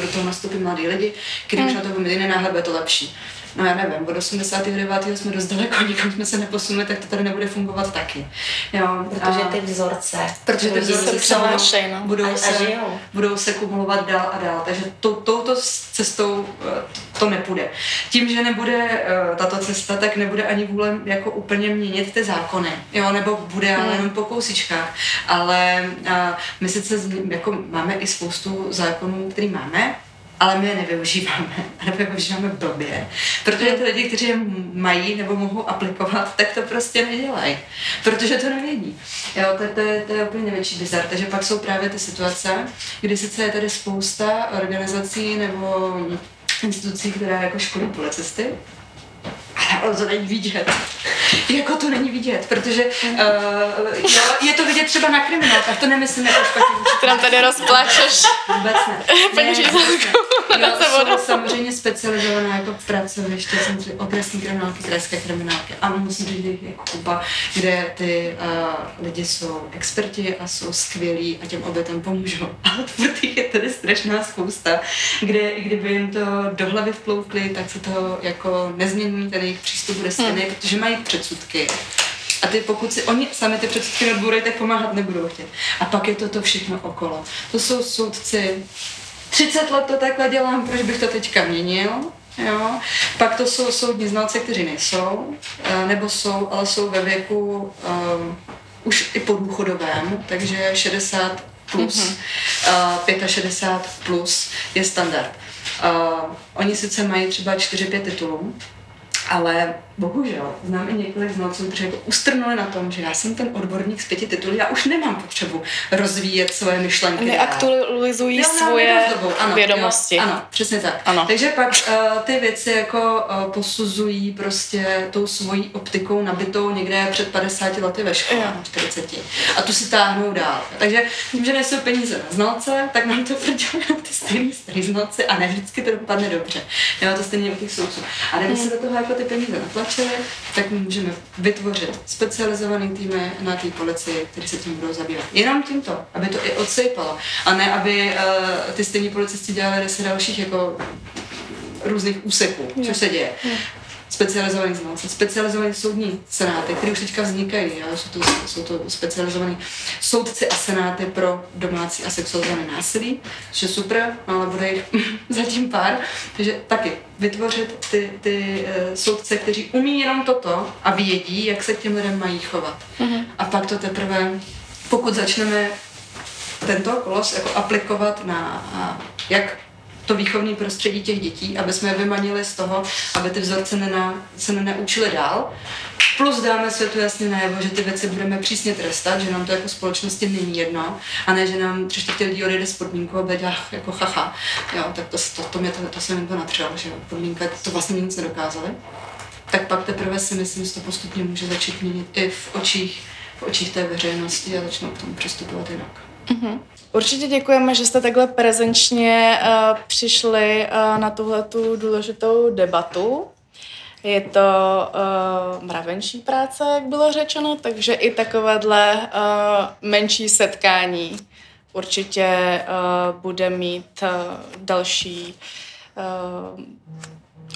do toho nastoupí mladí lidi, když hmm. na to bude jiný náhled, bude to lepší no já nevím, od 89. jsme dost daleko, nikam jsme se neposunuli, tak to tady nebude fungovat taky. Jo, protože ty vzorce, protože ty vzorce třeba no. budou, a, se, a budou se kumulovat dál a dál, takže to, touto cestou eh, to nepůjde. Tím, že nebude uh, tato cesta, tak nebude ani vůle jako úplně měnit ty zákony, jo, nebo bude hmm. jenom po kousičkách, ale uh, my sice jako máme i spoustu zákonů, který máme, ale my je nevyužíváme, [LAUGHS] nebo je využíváme blbě, protože ty lidi, kteří je mají nebo mohou aplikovat, tak to prostě nedělají, protože to nevědí. Jo, to, to, je, to je úplně největší bizar, takže pak jsou právě ty situace, kdy sice je tady spousta organizací nebo institucí, které jako školí policisty, [LAUGHS] to není vidět. jako to není vidět, protože uh, jo, je to vidět třeba na kriminálkách, to nemyslím jako špatně. [LAUGHS] Ty nám tady rozpláčeš. Vůbec ne. [LAUGHS] Paní jsou samozřejmě specializovaná jako pracoviště, jsem si okresní kriminálky, krajské kriminálky a že jich je kuba, kde ty uh, lidi jsou experti a jsou skvělí a těm obětem pomůžou. Ale furt je tady strašná spousta, kde i kdyby jim to do hlavy vploukli, tak se to jako nezmění, ten jejich přístup bude stejný, hmm. protože mají předsudky. A ty pokud si oni sami ty předsudky neodbourají, tak pomáhat nebudou chtět. A pak je to to všechno okolo. To jsou soudci, 30 let to takhle dělám, proč bych to teďka měnil? Jo. Pak to jsou soudní znalci, kteří nejsou, eh, nebo jsou, ale jsou ve věku um, už i po důchodovém, takže 60 plus, mm-hmm. uh, 65 plus je standard. Uh, oni sice mají třeba 4-5 titulů, ale bohužel znám i několik znalců, kteří jako ustrnuli na tom, že já jsem ten odborník z pěti titulů, já už nemám potřebu rozvíjet svoje myšlenky. Neaktualizují nám svoje ano, vědomosti. Jo, ano, přesně tak. Ano. Takže pak uh, ty věci jako uh, posuzují prostě tou svojí optikou nabitou někde před 50 lety ve škole, no, 40. A tu si táhnou dál. Takže tím, že nejsou peníze na znalce, tak nám to prodělají ty stejný starý znalci a ne vždycky to dopadne dobře. Jo, to stejně u těch soudců. A kdyby se do toho jako ty peníze natlačily, tak my můžeme vytvořit specializovaný týmy na té policii, kteří se tím budou zabývat. Jenom tímto, aby to i odsejpalo. A ne, aby uh, ty stejní policisti dělali deset dalších jako různých úseků, což se děje. Specializovaný znalci, specializovaný soudní senáty, které už teďka vznikají. Jo? Jsou, to, jsou to specializovaní soudci a senáty pro domácí a sexualizované násilí, což je super, no, ale bude jich [LAUGHS] zatím pár. Takže taky vytvořit ty, ty uh, soudce, kteří umí jenom toto a vědí, jak se k těm lidem mají chovat. Mm-hmm. A pak to teprve, pokud začneme tento kolos jako aplikovat na jak to výchovní prostředí těch dětí, aby jsme je vymanili z toho, aby ty vzorce nena, se nenaučili dál. Plus dáme světu jasně najevo, že ty věci budeme přísně trestat, že nám to jako společnosti není jedno, a ne, že nám tři čtvrtě lidí odejde z podmínku a bude jako chacha. Jo, tak to, to, to, mě to, to jsem jim to natřel, že podmínka, to vlastně nic nedokázali. Tak pak teprve si myslím, že to postupně může začít měnit i v očích, v očích té veřejnosti a začnou k tomu přistupovat jinak. Určitě děkujeme, že jste takhle prezenčně uh, přišli uh, na tuhle tu důležitou debatu. Je to uh, mravenčí práce, jak bylo řečeno, takže i takovéhle uh, menší setkání určitě uh, bude mít uh, další uh,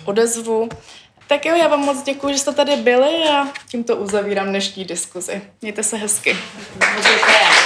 odezvu. Tak jo, já vám moc děkuji, že jste tady byli a tímto uzavírám dnešní diskuzi. Mějte se hezky. Děkujeme.